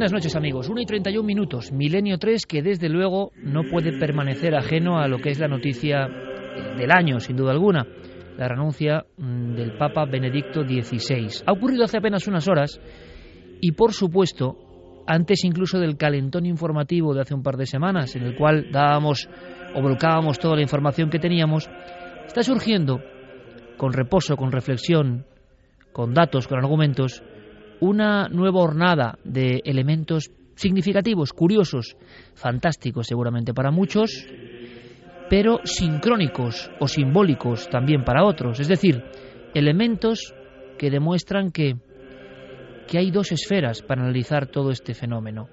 Buenas noches amigos, 1 y 31 minutos, Milenio 3 que desde luego no puede permanecer ajeno a lo que es la noticia del año, sin duda alguna, la renuncia mm, del Papa Benedicto XVI. Ha ocurrido hace apenas unas horas y por supuesto, antes incluso del calentón informativo de hace un par de semanas, en el cual dábamos o volcábamos toda la información que teníamos, está surgiendo, con reposo, con reflexión, con datos, con argumentos, una nueva hornada de elementos significativos, curiosos, fantásticos seguramente para muchos, pero sincrónicos o simbólicos también para otros. Es decir, elementos que demuestran que, que hay dos esferas para analizar todo este fenómeno.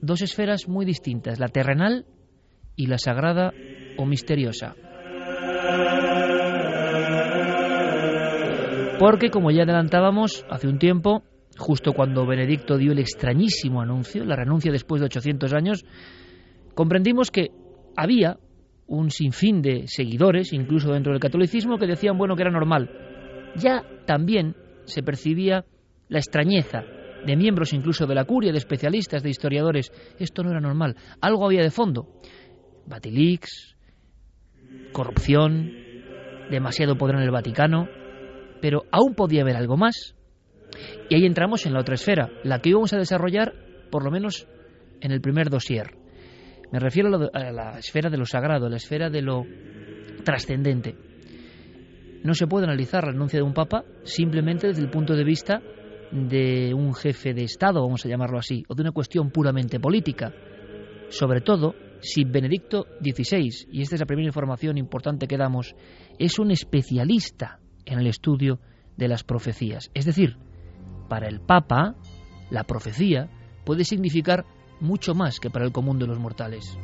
Dos esferas muy distintas, la terrenal y la sagrada o misteriosa. Porque, como ya adelantábamos hace un tiempo, justo cuando Benedicto dio el extrañísimo anuncio, la renuncia después de 800 años, comprendimos que había un sinfín de seguidores, incluso dentro del catolicismo, que decían, bueno, que era normal. Ya también se percibía la extrañeza de miembros incluso de la curia, de especialistas, de historiadores. Esto no era normal. Algo había de fondo. Batilix, corrupción, demasiado poder en el Vaticano, pero aún podía haber algo más. Y ahí entramos en la otra esfera, la que íbamos a desarrollar por lo menos en el primer dossier. Me refiero a la, esfera de lo sagrado, a la esfera de lo trascendente. No se puede analizar la renuncia de un papa simplemente desde el punto de vista de un jefe de Estado, vamos a llamarlo así, o de una cuestión puramente política. Sobre todo si Benedicto XVI, y esta es la primera información importante que damos, es un especialista en el estudio de las profecías. Es decir, para el Papa, la profecía puede significar mucho más que para el común de los mortales.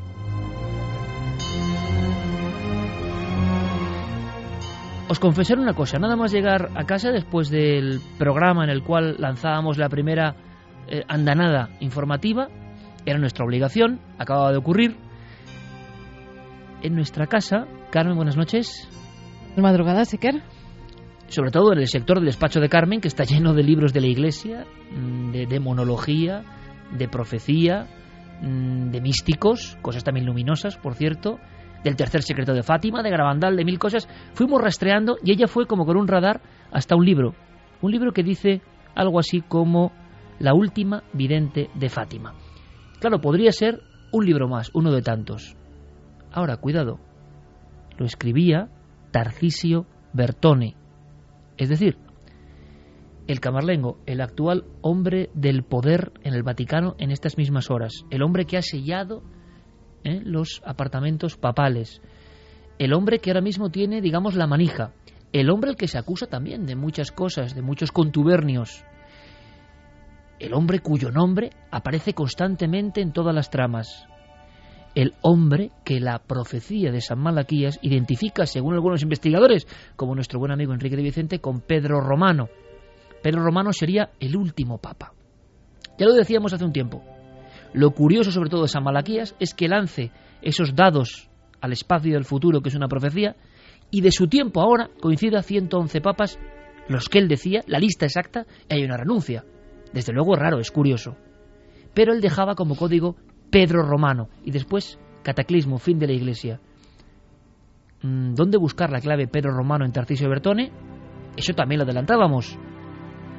Os confesaré una cosa, nada más llegar a casa después del programa en el cual lanzábamos la primera eh, andanada informativa, era nuestra obligación, acababa de ocurrir. En nuestra casa, Carmen, buenas noches. Madrugada, Sequer sobre todo en el sector del despacho de Carmen, que está lleno de libros de la Iglesia, mm, de demonología, de profecía, mm, de místicos, cosas también luminosas, por cierto, del tercer secreto de Fátima, de Gravandal, de mil cosas. Fuimos rastreando y ella fue como con un radar hasta un libro, un libro que dice algo así como La última vidente de Fátima. Claro, podría ser un libro más, uno de tantos. Ahora, cuidado, lo escribía Tarcisio Bertone, es decir, el camarlengo, el actual hombre del poder en el Vaticano en estas mismas horas, el hombre que ha sellado ¿eh? los apartamentos papales, el hombre que ahora mismo tiene, digamos, la manija, el hombre al que se acusa también de muchas cosas, de muchos contubernios, el hombre cuyo nombre aparece constantemente en todas las tramas, el hombre que la profecía de San Malaquías identifica, según algunos investigadores, como nuestro buen amigo Enrique de Vicente, con Pedro Romano. Pedro Romano sería el último papa. Ya lo decíamos hace un tiempo. Lo curioso sobre todo de San Malaquías es que lance esos dados al espacio del futuro, que es una profecía, y de su tiempo ahora coincida 111 papas, los que él decía, la lista exacta, y hay una renuncia. Desde luego es raro, es curioso. Pero él dejaba como código Pedro Romano y después Cataclismo, fin de la Iglesia. Mm, ¿Dónde buscar la clave Pedro Romano en Tarcisio Bertone? Eso también lo adelantábamos.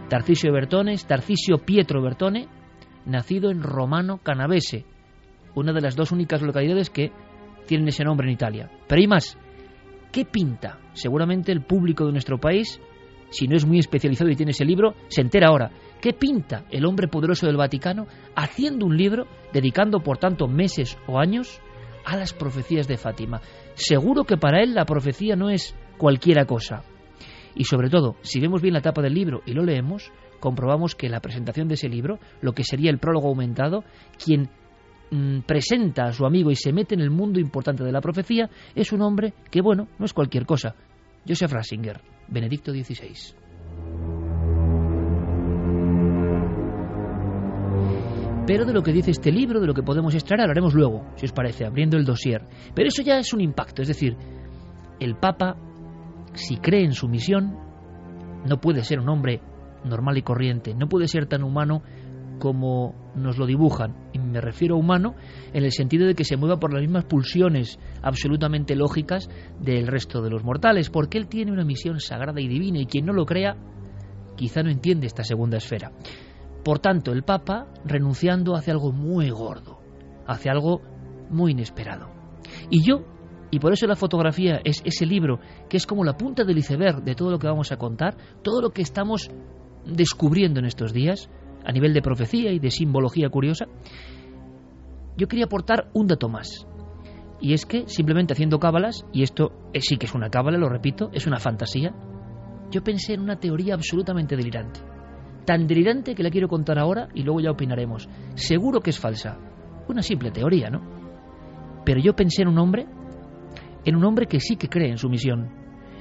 Tarcisio Bertone Tarcisio Pietro Bertone, nacido en Romano Canavese, una de las dos únicas localidades que tienen ese nombre en Italia. Pero hay más. ¿Qué pinta? Seguramente el público de nuestro país, si no es muy especializado y tiene ese libro, se entera ahora. ¿Qué pinta el hombre poderoso del Vaticano haciendo un libro, dedicando por tanto meses o años a las profecías de Fátima? Seguro que para él la profecía no es cualquiera cosa. Y sobre todo, si vemos bien la tapa del libro y lo leemos, comprobamos que la presentación de ese libro, lo que sería el prólogo aumentado, quien mm, presenta a su amigo y se mete en el mundo importante de la profecía, es un hombre que, bueno, no es cualquier cosa. Joseph Ratzinger, Benedicto XVI. Pero de lo que dice este libro, de lo que podemos extraer, hablaremos luego, si os parece, abriendo el dossier. Pero eso ya es un impacto, es decir, el Papa, si cree en su misión, no puede ser un hombre normal y corriente, no puede ser tan humano como nos lo dibujan. Me refiero a humano en el sentido de que se mueva por las mismas pulsiones absolutamente lógicas del resto de los mortales, porque él tiene una misión sagrada y divina y quien no lo crea quizá no entiende esta segunda esfera. Por tanto, el Papa, renunciando, hace algo muy gordo, hace algo muy inesperado. Y yo, y por eso la fotografía es ese libro, que es como la punta del iceberg de todo lo que vamos a contar, todo lo que estamos descubriendo en estos días, a nivel de profecía y de simbología curiosa, yo quería aportar un dato más. Y es que simplemente haciendo cábalas, y esto sí que es una cábala, lo repito, es una fantasía, yo pensé en una teoría absolutamente delirante tan delirante que la quiero contar ahora y luego ya opinaremos. Seguro que es falsa. Una simple teoría, ¿no? Pero yo pensé en un hombre, en un hombre que sí que cree en su misión,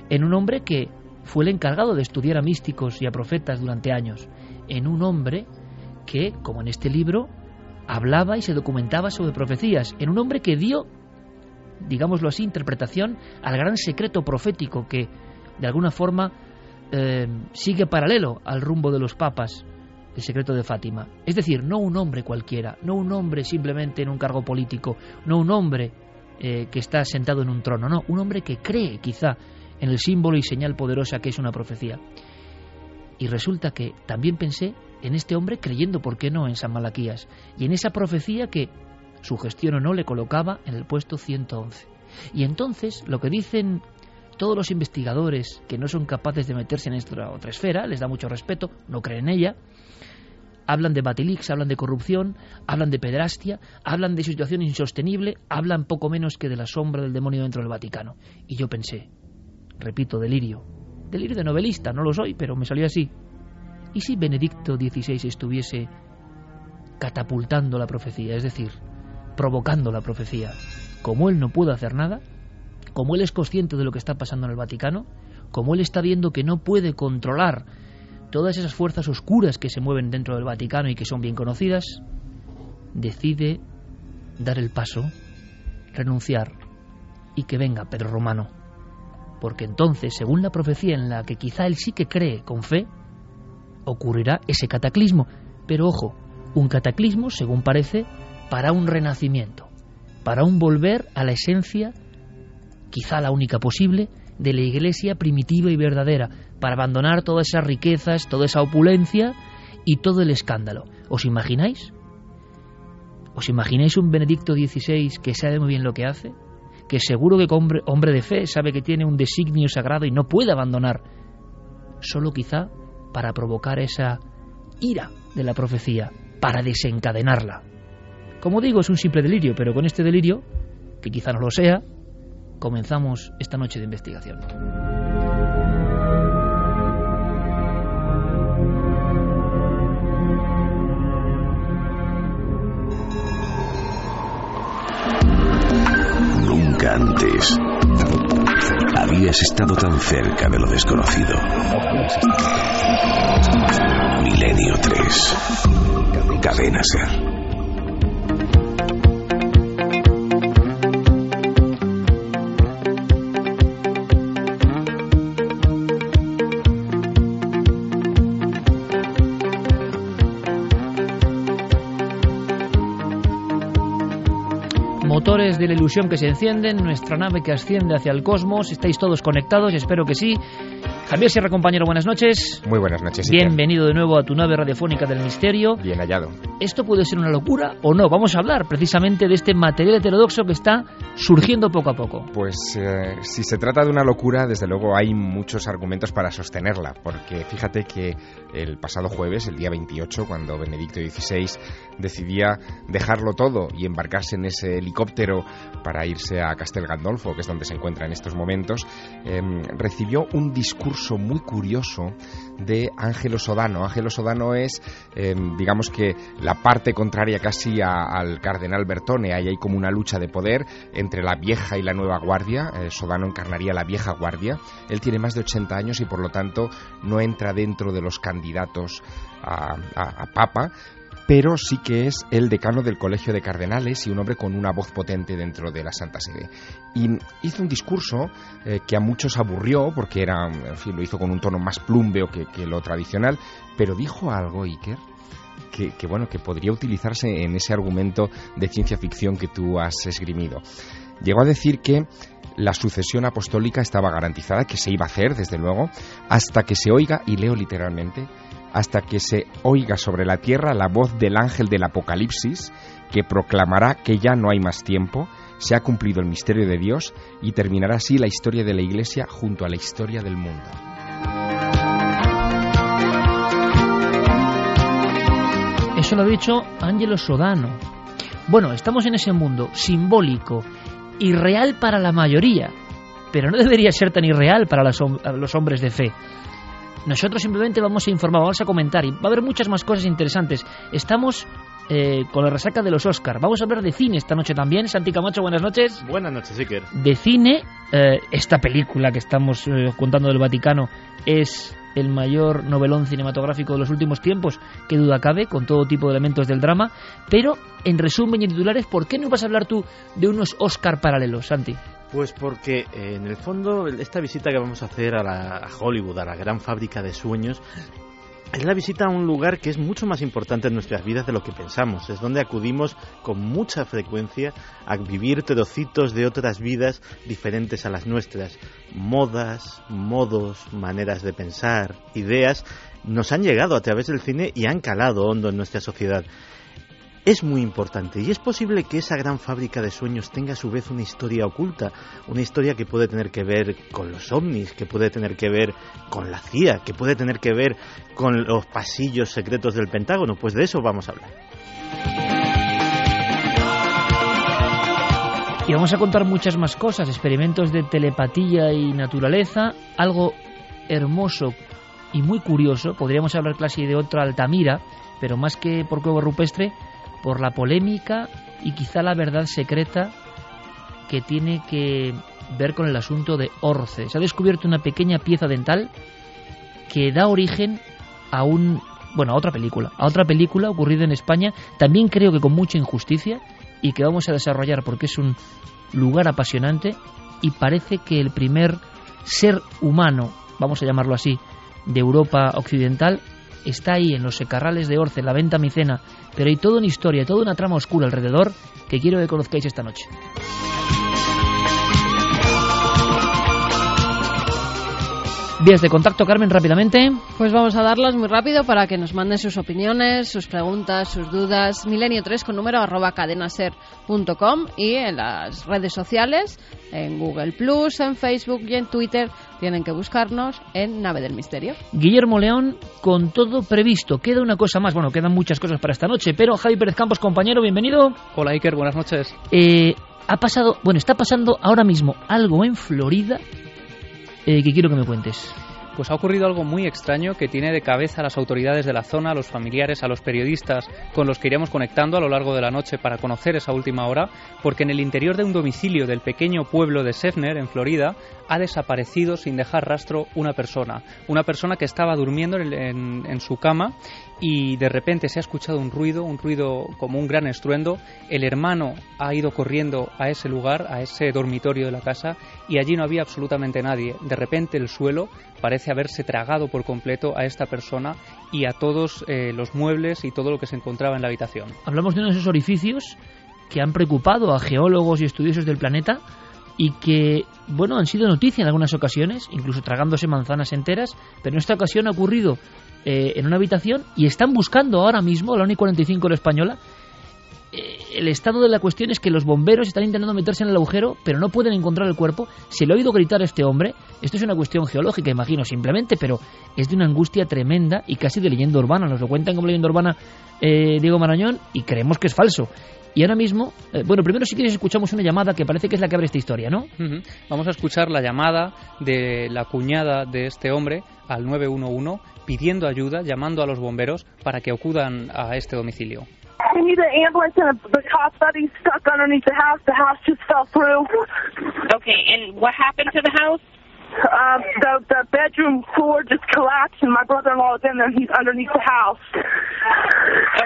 en un hombre que fue el encargado de estudiar a místicos y a profetas durante años, en un hombre que, como en este libro, hablaba y se documentaba sobre profecías, en un hombre que dio, digámoslo así, interpretación al gran secreto profético que, de alguna forma, eh, sigue paralelo al rumbo de los papas, el secreto de Fátima. Es decir, no un hombre cualquiera, no un hombre simplemente en un cargo político, no un hombre eh, que está sentado en un trono, no, un hombre que cree quizá en el símbolo y señal poderosa que es una profecía. Y resulta que también pensé en este hombre creyendo, ¿por qué no?, en San Malaquías, y en esa profecía que, su gestión o no, le colocaba en el puesto 111. Y entonces, lo que dicen todos los investigadores que no son capaces de meterse en esta otra esfera, les da mucho respeto, no creen en ella, hablan de Batilix, hablan de corrupción, hablan de pedrastia, hablan de situación insostenible, hablan poco menos que de la sombra del demonio dentro del Vaticano. Y yo pensé, repito, delirio, delirio de novelista, no lo soy, pero me salió así. ¿Y si Benedicto XVI estuviese catapultando la profecía, es decir, provocando la profecía? Como él no pudo hacer nada, como él es consciente de lo que está pasando en el Vaticano, como él está viendo que no puede controlar todas esas fuerzas oscuras que se mueven dentro del Vaticano y que son bien conocidas, decide dar el paso, renunciar y que venga Pedro Romano. Porque entonces, según la profecía en la que quizá él sí que cree con fe, ocurrirá ese cataclismo. Pero ojo, un cataclismo, según parece, para un renacimiento, para un volver a la esencia quizá la única posible, de la iglesia primitiva y verdadera, para abandonar todas esas riquezas, toda esa opulencia y todo el escándalo. ¿Os imagináis? ¿Os imagináis un Benedicto XVI que sabe muy bien lo que hace? Que seguro que hombre, hombre de fe sabe que tiene un designio sagrado y no puede abandonar, solo quizá para provocar esa ira de la profecía, para desencadenarla. Como digo, es un simple delirio, pero con este delirio, que quizá no lo sea, comenzamos esta noche de investigación. Nunca antes habías estado tan cerca de lo desconocido. Milenio 3. Cadena Ser. Motores de la ilusión que se encienden, nuestra nave que asciende hacia el cosmos. ¿Estáis todos conectados? Espero que sí. Javier Sierra, compañero, buenas noches. Muy buenas noches. Bienvenido de nuevo a tu nave radiofónica del misterio. Bien hallado. ¿Esto puede ser una locura o no? Vamos a hablar precisamente de este material heterodoxo que está surgiendo poco a poco. Pues eh, si se trata de una locura, desde luego hay muchos argumentos para sostenerla, porque fíjate que el pasado jueves, el día 28, cuando Benedicto XVI decidía dejarlo todo y embarcarse en ese helicóptero para irse a Castel Gandolfo, que es donde se encuentra en estos momentos, em, recibió un discurso muy curioso de Ángelo Sodano. Ángelo Sodano es, em, digamos que, la parte contraria casi al cardenal Bertone. Ahí hay como una lucha de poder entre la vieja y la nueva guardia. Eh, Sodano encarnaría la vieja guardia. Él tiene más de 80 años y por lo tanto no entra dentro de los candidatos a, papa, pero sí que es el decano del Colegio de Cardenales y un hombre con una voz potente dentro de la Santa Sede. Y hizo un discurso eh, que a muchos aburrió, porque era, fin, lo hizo con un tono más plumbeo que, lo tradicional, pero dijo algo, Iker, que, bueno, que podría utilizarse en ese argumento de ciencia ficción que tú has esgrimido. Llegó a decir que la sucesión apostólica estaba garantizada, que se iba a hacer, desde luego, hasta que se oiga, y leo literalmente, hasta que se oiga sobre la tierra la voz del ángel del Apocalipsis, que proclamará que ya no hay más tiempo, se ha cumplido el misterio de Dios y terminará así la historia de la Iglesia junto a la historia del mundo. Eso lo ha dicho Angelo Sodano. Bueno, estamos en ese mundo simbólico, irreal para la mayoría, pero no debería ser tan irreal para los hombres de fe. Nosotros simplemente vamos a informar, vamos a comentar y va a haber muchas más cosas interesantes. Estamos eh, con la resaca de los Oscars. Vamos a hablar de cine esta noche también. Santi Camacho, buenas noches. Buenas noches, Iker. De cine, eh, esta película que estamos eh, contando del Vaticano es el mayor novelón cinematográfico de los últimos tiempos, que duda cabe, con todo tipo de elementos del drama. Pero, en resumen y titulares, ¿por qué no vas a hablar tú de unos Oscar paralelos, Santi? Pues porque eh, en el fondo esta visita que vamos a hacer a, la, Hollywood, a la gran fábrica de sueños, es la visita a un lugar que es mucho más importante en nuestras vidas de lo que pensamos. Es donde acudimos con mucha frecuencia a vivir trocitos de otras vidas diferentes a las nuestras. Modas, modos, maneras de pensar, ideas, nos han llegado a través del cine y han calado hondo en nuestra sociedad es muy importante y es posible que esa gran fábrica de sueños tenga a su vez una historia oculta, una historia que puede tener que ver con los ovnis, que puede tener que ver con la CIA, que puede tener que ver con los pasillos secretos del Pentágono, pues de eso vamos a hablar. Y vamos a contar muchas más cosas, experimentos de telepatía y naturaleza, algo hermoso y muy curioso, podríamos hablar casi de otra Altamira, pero más que por cuevo rupestre, por la polémica y quizá la verdad secreta que tiene que ver con el asunto de Orce. Se ha descubierto una pequeña pieza dental que da origen a un bueno, a otra película, a otra película ocurrida en España, también creo que con mucha injusticia y que vamos a desarrollar porque es un lugar apasionante y parece que el primer ser humano, vamos a llamarlo así, de Europa occidental está ahí en los secarrales de Orce, la venta micena, pero hay toda una historia, toda una trama oscura alrededor que quiero que conozcáis esta noche. Vías de contacto, Carmen, rápidamente. Pues vamos a darlas muy rápido para que nos manden sus opiniones, sus preguntas, sus dudas. Milenio3 con número arroba cadenaser.com y en las redes sociales, en Google Plus, en Facebook y en Twitter, tienen que buscarnos en Nave del Misterio. Guillermo León, con todo previsto. Queda una cosa más, bueno, quedan muchas cosas para esta noche, pero Javi Pérez Campos, compañero, bienvenido. Hola Iker, buenas noches. Eh, ha pasado, bueno, está pasando ahora mismo algo en Florida eh, quiero que me cuentes. Pues ha ocurrido algo muy extraño que tiene de cabeza a las autoridades de la zona, a los familiares, a los periodistas con los que iremos conectando a lo largo de la noche para conocer esa última hora, porque en el interior de un domicilio del pequeño pueblo de Sefner, en Florida, ha desaparecido sin dejar rastro una persona. Una persona que estaba durmiendo en, en su cama y de repente se ha escuchado un ruido, un ruido como un gran estruendo. El hermano ha ido corriendo a ese lugar, a ese dormitorio de la casa, y allí no había absolutamente nadie. De repente el suelo parece haberse tragado por completo a esta persona y a todos eh, los muebles y todo lo que se encontraba en la habitación. Hablamos de uno de esos orificios que han preocupado a geólogos y estudiosos del planeta y que, bueno, han sido noticia en algunas ocasiones, incluso tragándose manzanas enteras, pero en esta ocasión ha ocurrido eh, en una habitación y están buscando ahora mismo, la ONI 45 la española, eh, el estado de la cuestión es que los bomberos están intentando meterse en el agujero, pero no pueden encontrar el cuerpo. Se le ha oído gritar a este hombre. Esto es una cuestión geológica, imagino, simplemente, pero es de una angustia tremenda y casi de leyenda urbana. Nos lo cuentan como leyenda urbana eh, Diego Marañón y creemos que es falso. Y ahora mismo, eh, bueno, primero si quieres escuchamos una llamada que parece que es la que abre esta historia, ¿no? Vamos a escuchar la llamada de la cuñada de este hombre al 911 pidiendo ayuda, llamando a los bomberos para que acudan a este domicilio. We need an ambulance and the cop buddy's stuck underneath the house. The house just fell through. Okay, and what happened to the house? Um, the the bedroom floor just collapsed, and my brother-in-law is in there. He's underneath the house.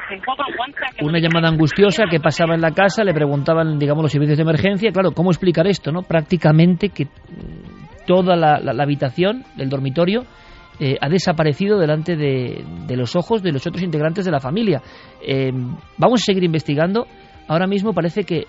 Okay, hold on one second. Una llamada angustiosa que pasaba en la casa, le preguntaban, digamos, los servicios de emergencia. Claro, ¿cómo explicar esto, no? Prácticamente que toda la, la, la habitación del dormitorio eh, ha desaparecido delante de, de, los ojos de los otros integrantes de la familia. Eh, vamos a seguir investigando. Ahora mismo parece que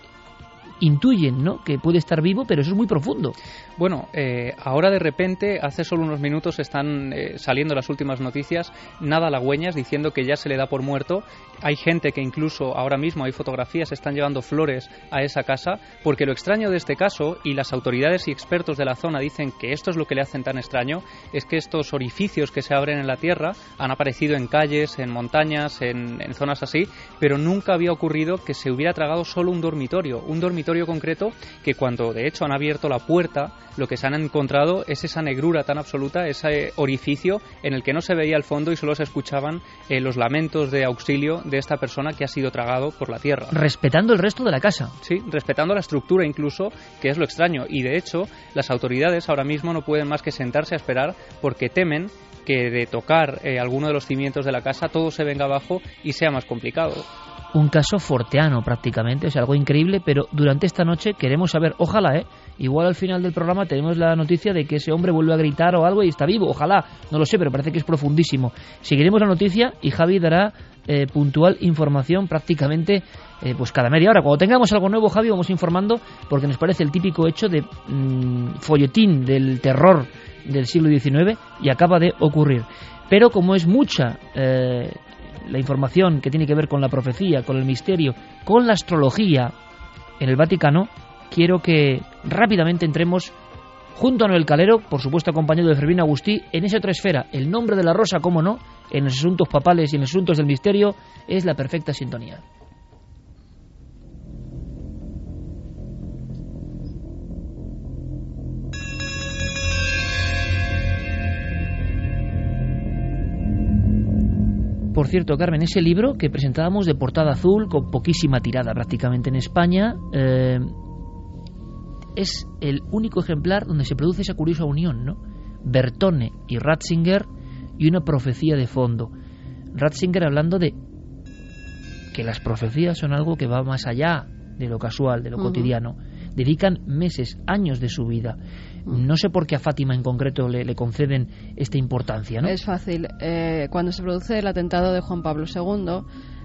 intuyen ¿no? que puede estar vivo, pero eso es muy profundo. Bueno, eh, ahora de repente, hace solo unos minutos están eh, saliendo las últimas noticias, nada halagüeñas, diciendo que ya se le da por muerto. Hay gente que incluso ahora mismo hay fotografías, están llevando flores a esa casa, porque lo extraño de este caso, y las autoridades y expertos de la zona dicen que esto es lo que le hacen tan extraño, es que estos orificios que se abren en la tierra han aparecido en calles, en montañas, en, zonas así, pero nunca había ocurrido que se hubiera tragado solo un dormitorio, un dormitorio concreto que cuando de hecho han abierto la puerta lo que se han encontrado es esa negrura tan absoluta, ese orificio en el que no se veía el fondo y solo se escuchaban eh, los lamentos de auxilio de esta persona que ha sido tragado por la tierra. Respetando el resto de la casa. Sí, respetando la estructura incluso, que es lo extraño. Y de hecho, las autoridades ahora mismo no pueden más que sentarse a esperar porque temen que de tocar eh, alguno de los cimientos de la casa todo se venga abajo y sea más complicado un caso forteano prácticamente, sea, algo increíble, pero durante esta noche queremos saber, ojalá, ¿eh? Igual al final del programa tenemos la noticia de que ese hombre vuelve a gritar o algo y está vivo, ojalá, no lo sé, pero parece que es profundísimo. Seguiremos la noticia y Javi dará eh, puntual información prácticamente eh, pues cada media hora. Cuando tengamos algo nuevo, Javi, vamos informando porque nos parece el típico hecho de mmm, folletín del terror del siglo XIX y acaba de ocurrir. Pero como es mucha eh, la información que tiene que ver con la profecía, con el misterio, con la astrología en el Vaticano, quiero que rápidamente entremos junto a Noel Calero, por supuesto acompañado de Fermín Agustí, en esa otra esfera. El nombre de la rosa, cómo no, en los asuntos papales y en los asuntos del misterio, es la perfecta sintonía. Por cierto, Carmen, ese libro que presentábamos de portada azul, con poquísima tirada prácticamente en España, eh, es el único ejemplar donde se produce esa curiosa unión, ¿no? Bertone y Ratzinger y una profecía de fondo. Ratzinger hablando de que las profecías son algo que va más allá de lo casual, de lo uh -huh. cotidiano. Dedican meses, años de su vida. No sé por qué a Fátima en concreto le, conceden esta importancia, ¿no? Es fácil. Eh, cuando se produce el atentado de Juan Pablo II,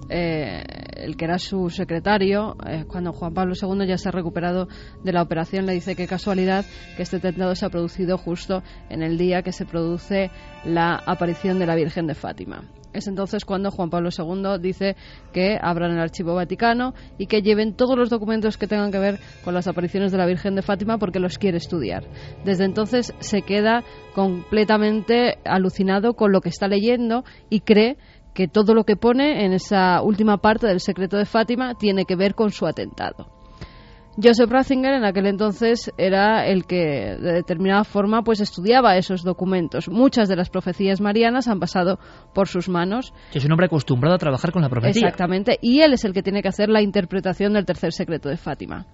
eh, el que era su secretario, eh, cuando Juan Pablo II ya se ha recuperado de la operación, le dice qué casualidad que este atentado se ha producido justo en el día que se produce la aparición de la Virgen de Fátima. Es entonces cuando Juan Pablo II dice que abran el archivo vaticano y que lleven todos los documentos que tengan que ver con las apariciones de la Virgen de Fátima porque los quiere estudiar. Desde entonces se queda completamente alucinado con lo que está leyendo y cree que todo lo que pone en esa última parte del secreto de Fátima tiene que ver con su atentado. Joseph Ratzinger en aquel entonces era el que de determinada forma pues estudiaba esos documentos. Muchas de las profecías marianas han pasado por sus manos. Es un hombre acostumbrado a trabajar con la profecía. Exactamente, y él es el que tiene que hacer la interpretación del tercer secreto de Fátima.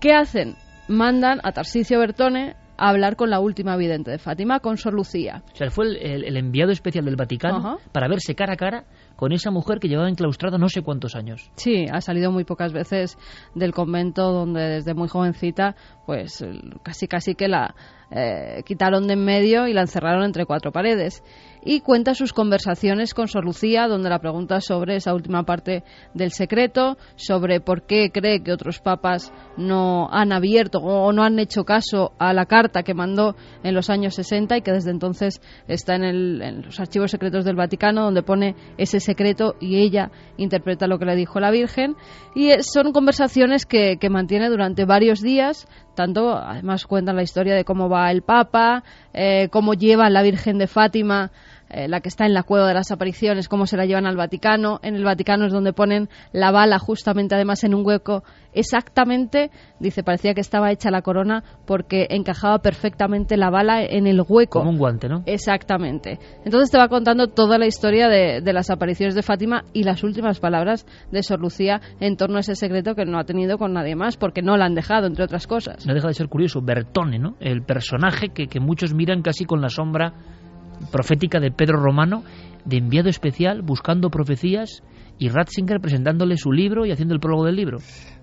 ¿Qué hacen? Mandan a Tarsicio Bertone a hablar con la última vidente de Fátima, con Sor Lucía. O sea, fue el, enviado especial del Vaticano para verse cara a cara con esa mujer que llevaba enclaustrada no sé cuántos años. Sí, ha salido muy pocas veces del convento donde desde muy jovencita, pues casi casi que la eh, quitaron de en medio y la encerraron entre cuatro paredes. Y cuenta sus conversaciones con Sor Lucía, donde la pregunta sobre esa última parte del secreto, sobre por qué cree que otros papas no han abierto o no han hecho caso a la carta que mandó en los años 60 y que desde entonces está en, el- los archivos secretos del Vaticano, donde pone ese secreto y ella interpreta lo que le dijo la Virgen. Y eh, son conversaciones que, que mantiene durante varios días, tanto además cuentan la historia de cómo va el Papa, eh, cómo lleva la Virgen de Fátima, eh, la que está en la cueva de las apariciones, cómo se la llevan al Vaticano. En el Vaticano es donde ponen la bala justamente además en un hueco exactamente, dice, parecía que estaba hecha la corona porque encajaba perfectamente la bala en el hueco. Como un guante, ¿no? Exactamente. Entonces te va contando toda la historia de, de las apariciones de Fátima y las últimas palabras de Sor Lucía en torno a ese secreto que no ha tenido con nadie más, porque no la han dejado, entre otras cosas. No deja de ser curioso, Bertone, ¿no? El personaje que, que muchos miran casi con la sombra profética de Pedro Romano, de enviado especial, buscando profecías, y Ratzinger presentándole su libro y haciendo el prólogo del libro.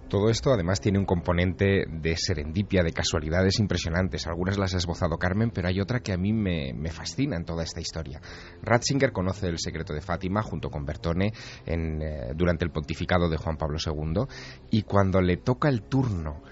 Todo esto además tiene un componente de serendipia, de casualidades impresionantes. Algunas las ha esbozado Carmen, pero hay otra que a mí me, me fascina en toda esta historia. Ratzinger conoce el secreto de Fátima junto con Bertone en, eh, durante el pontificado de Juan Pablo II y cuando le toca el turno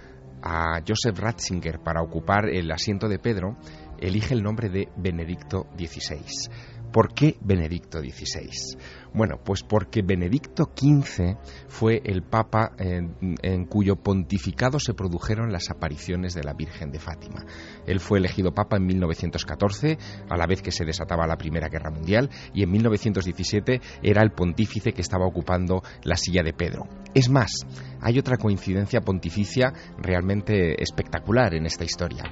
a Joseph Ratzinger para ocupar el asiento de Pedro, elige el nombre de Benedicto XVI. ¿Por qué Benedicto XVI? Bueno, pues porque Benedicto XV fue el papa en, en, cuyo pontificado se produjeron las apariciones de la Virgen de Fátima. Él fue elegido papa en 1914, a la vez que se desataba la Primera Guerra Mundial, y en 1917 era el pontífice que estaba ocupando la silla de Pedro. Es más, hay otra coincidencia pontificia realmente espectacular en esta historia.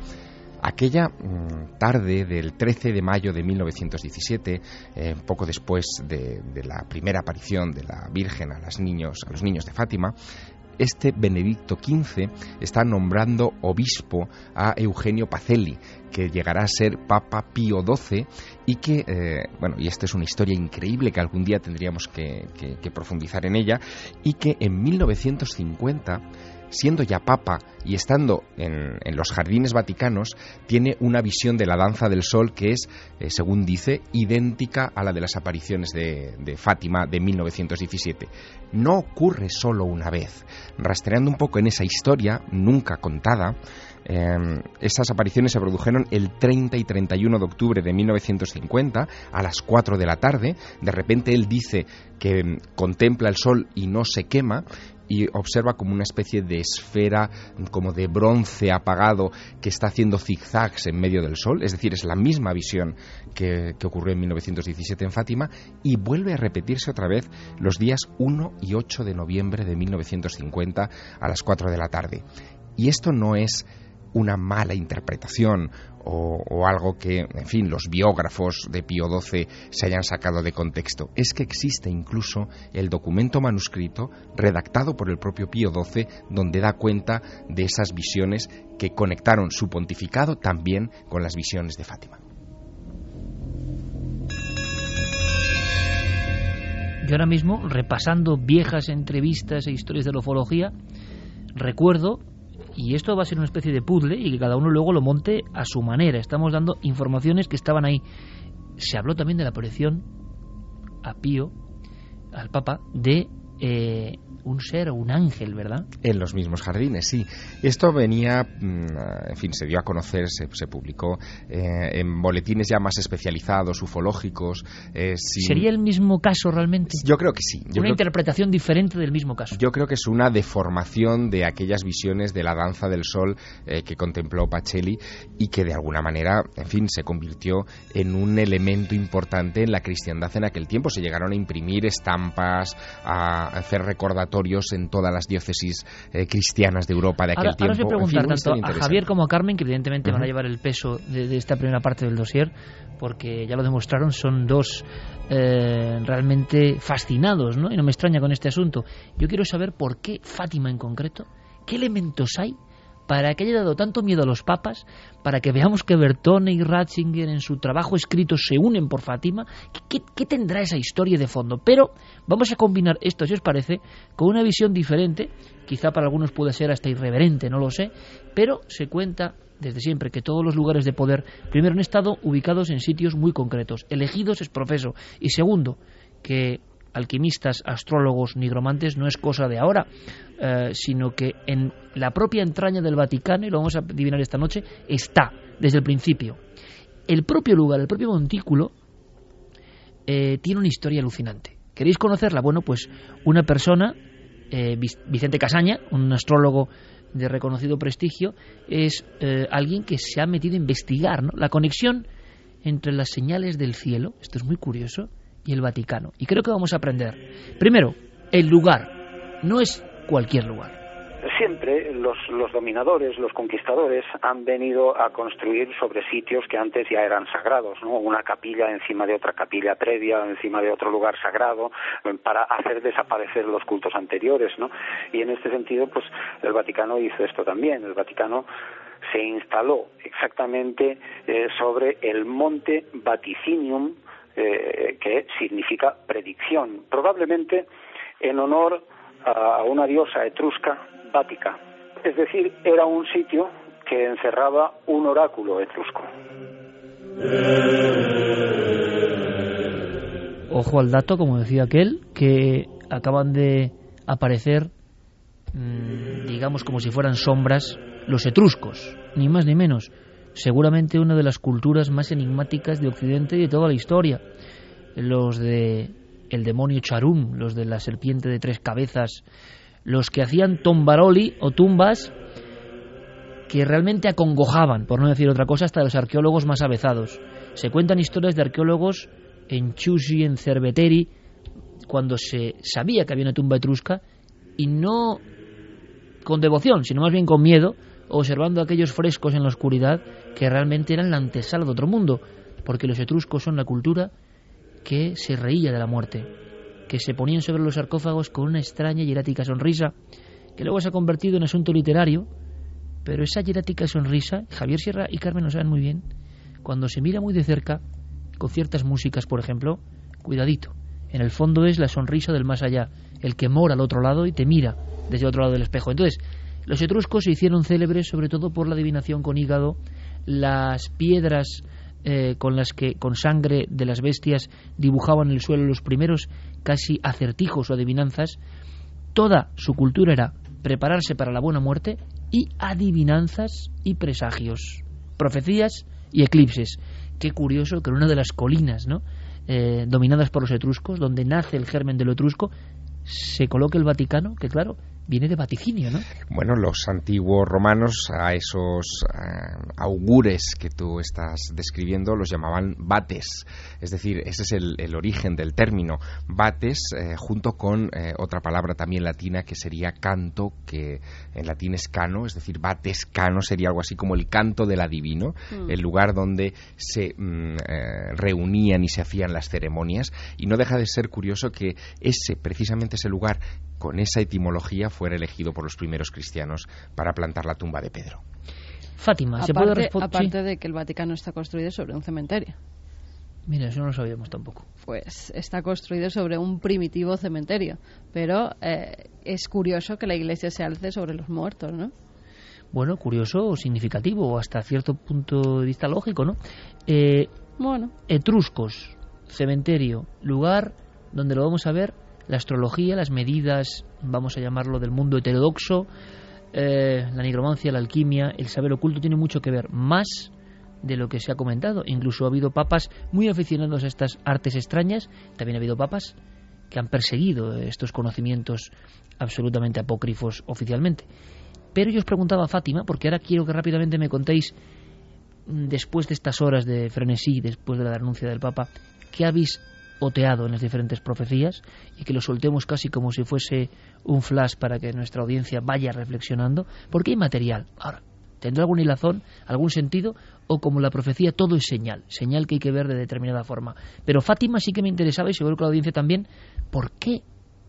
Aquella mmm, tarde del 13 de mayo de 1917, eh, poco después de, la primera aparición de la Virgen a, las niños, a los niños de Fátima, este Benedicto XV está nombrando obispo a Eugenio Pacelli, que llegará a ser Papa Pío XII y que, eh, bueno, y esta es una historia increíble que algún día tendríamos que, que profundizar en ella, y que en 1950 siendo ya papa y estando en, en, los jardines vaticanos, tiene una visión de la danza del sol que es, eh, según dice, idéntica a la de las apariciones de, de, Fátima de 1917. No ocurre solo una vez. Rastreando un poco en esa historia, nunca contada, eh, esas apariciones se produjeron el 30 y 31 de octubre de 1950 a las 4 de la tarde. De repente él dice que mm, contempla el sol y no se quema y observa como una especie de esfera como de bronce apagado que está haciendo zigzags en medio del sol, es decir, es la misma visión que, que, ocurrió en 1917 en Fátima y vuelve a repetirse otra vez los días 1 y 8 de noviembre de 1950 a las 4 de la tarde. Y esto no es una mala interpretación o, algo que, en fin, los biógrafos de Pío XII se hayan sacado de contexto. Es que existe incluso el documento manuscrito redactado por el propio Pío XII donde da cuenta de esas visiones que conectaron su pontificado también con las visiones de Fátima. Yo ahora mismo, repasando viejas entrevistas e historias de la ufología, recuerdo y esto va a ser una especie de puzzle y que cada uno luego lo monte a su manera. Estamos dando informaciones que estaban ahí. Se habló también de la aparición a Pío, al Papa, de eh, un ser o un ángel, ¿verdad? En los mismos jardines, sí. Esto venía, en fin, se dio a conocer, se, se publicó eh, en boletines ya más especializados, ufológicos. Eh, sin... ¿Sería el mismo caso realmente? Yo creo que sí. Yo una interpretación que, diferente del mismo caso. Yo creo que es una deformación de aquellas visiones de la danza del sol eh, que contempló Pacelli y que de alguna manera, en fin, se convirtió en un elemento importante en la cristiandad en aquel tiempo. Se llegaron a imprimir estampas, a, hacer recordatorios en todas las diócesis eh, cristianas de Europa de aquel ahora, tiempo. Ahora os voy a En fin, preguntar tanto a. Javier como a Carmen, que evidentemente van a llevar el peso de, de esta primera parte del dossier, porque ya lo demostraron, son dos eh, realmente fascinados, ¿no? Y no me extraña con este asunto. Yo quiero saber por qué Fátima en concreto, qué elementos hay para que haya dado tanto miedo a los papas, para que veamos que Bertone y Ratzinger en su trabajo escrito se unen por Fátima, ¿qué, qué tendrá esa historia de fondo? Pero vamos a combinar esto, si os parece, con una visión diferente, quizá para algunos puede ser hasta irreverente, no lo sé, pero se cuenta desde siempre que todos los lugares de poder, primero, han estado ubicados en sitios muy concretos, elegidos es profeso, y segundo, que alquimistas, astrólogos, nigromantes no es cosa de ahora, eh, sino que en la propia entraña del Vaticano, y lo vamos a adivinar esta noche, está desde el principio. El propio lugar, el propio montículo, eh, tiene una historia alucinante. ¿Queréis conocerla? Bueno, pues una persona, eh, Vic- Vicente Casaña, un astrólogo de reconocido prestigio, es eh, alguien que se ha metido a investigar ¿no? la conexión entre las señales del cielo, esto es muy curioso, y el Vaticano. Y creo que vamos a aprender. Primero, el lugar. No es cualquier lugar. Siempre los, los dominadores, los conquistadores han venido a construir sobre sitios que antes ya eran sagrados, ¿no? Una capilla encima de otra capilla previa, encima de otro lugar sagrado, para hacer desaparecer los cultos anteriores, ¿no? Y en este sentido, pues el Vaticano hizo esto también. El Vaticano se instaló exactamente eh, sobre el monte Vaticinium, eh, que significa predicción, probablemente en honor a una diosa etrusca, Vática. Es decir, era un sitio que encerraba un oráculo etrusco. Ojo al dato, como decía aquel, que acaban de aparecer, mm, digamos como si fueran sombras, los etruscos, ni más ni menos. Seguramente una de las culturas más enigmáticas de Occidente y de toda la historia. Los de el demonio Charum, los de la serpiente de tres cabezas, los que hacían tombaroli o tumbas que realmente acongojaban, por no decir otra cosa, hasta los arqueólogos más avezados. Se cuentan historias de arqueólogos en Chiusi, en Cerveteri, cuando se sabía que había una tumba etrusca, y no con devoción, sino más bien con miedo, observando aquellos frescos en la oscuridad que realmente eran la antesala de otro mundo, porque los etruscos son la cultura que se reía de la muerte, que se ponían sobre los sarcófagos con una extraña y sonrisa, que luego se ha convertido en asunto literario, pero esa hierática sonrisa, Javier Sierra y Carmen lo saben muy bien, cuando se mira muy de cerca, con ciertas músicas, por ejemplo, cuidadito. En el fondo es la sonrisa del más allá, el que mora al otro lado y te mira desde el otro lado del espejo. Entonces, los etruscos se hicieron célebres sobre todo por la adivinación con hígado, las piedras eh, con las que con sangre de las bestias dibujaban el suelo los primeros casi acertijos o adivinanzas. Toda su cultura era prepararse para la buena muerte y adivinanzas y presagios, profecías y eclipses. Qué curioso que en una de las colinas, ¿no? Eh, dominadas por los etruscos, donde nace el germen de lo etrusco, se coloque el Vaticano, que claro, viene de vaticinio, ¿no? Bueno, los antiguos romanos a esos eh, augures que tú estás describiendo los llamaban bates, es decir, ese es el, el origen del término bates, eh, junto con eh, otra palabra también latina que sería canto, que en latín es cano, es decir, bates cano sería algo así como el canto del adivino, Mm. el lugar donde se mm, eh, reunían y se hacían las ceremonias, y no deja de ser curioso que ese, precisamente ese lugar, con esa etimología, fuera elegido por los primeros cristianos para plantar la tumba de Pedro. Fátima, ¿se puede Aparte, responder? aparte de que el Vaticano está construido sobre un cementerio. Mira, eso no lo sabíamos tampoco. Pues está construido sobre un primitivo cementerio. Pero eh, es curioso que la iglesia se alce sobre los muertos, ¿no? Bueno, curioso o significativo, o hasta cierto punto de vista lógico, ¿no? Eh, Bueno, Etruscos, cementerio, lugar donde lo vamos a ver, la astrología, las medidas, vamos a llamarlo del mundo heterodoxo, eh, la nigromancia, la alquimia, el saber oculto tiene mucho que ver, más de lo que se ha comentado. Incluso ha habido papas muy aficionados a estas artes extrañas, también ha habido papas que han perseguido estos conocimientos absolutamente apócrifos oficialmente. Pero yo os preguntaba a Fátima, porque ahora quiero que rápidamente me contéis, mm, después de estas horas de frenesí, después de la denuncia del Papa, ¿qué habéis oteado en las diferentes profecías y que lo soltemos casi como si fuese un flash para que nuestra audiencia vaya reflexionando, porque hay material. Ahora, ¿tendrá algún hilazón, algún sentido? O como la profecía, todo es señal, señal que hay que ver de determinada forma. Pero Fátima sí que me interesaba y seguro que la audiencia también, ¿por qué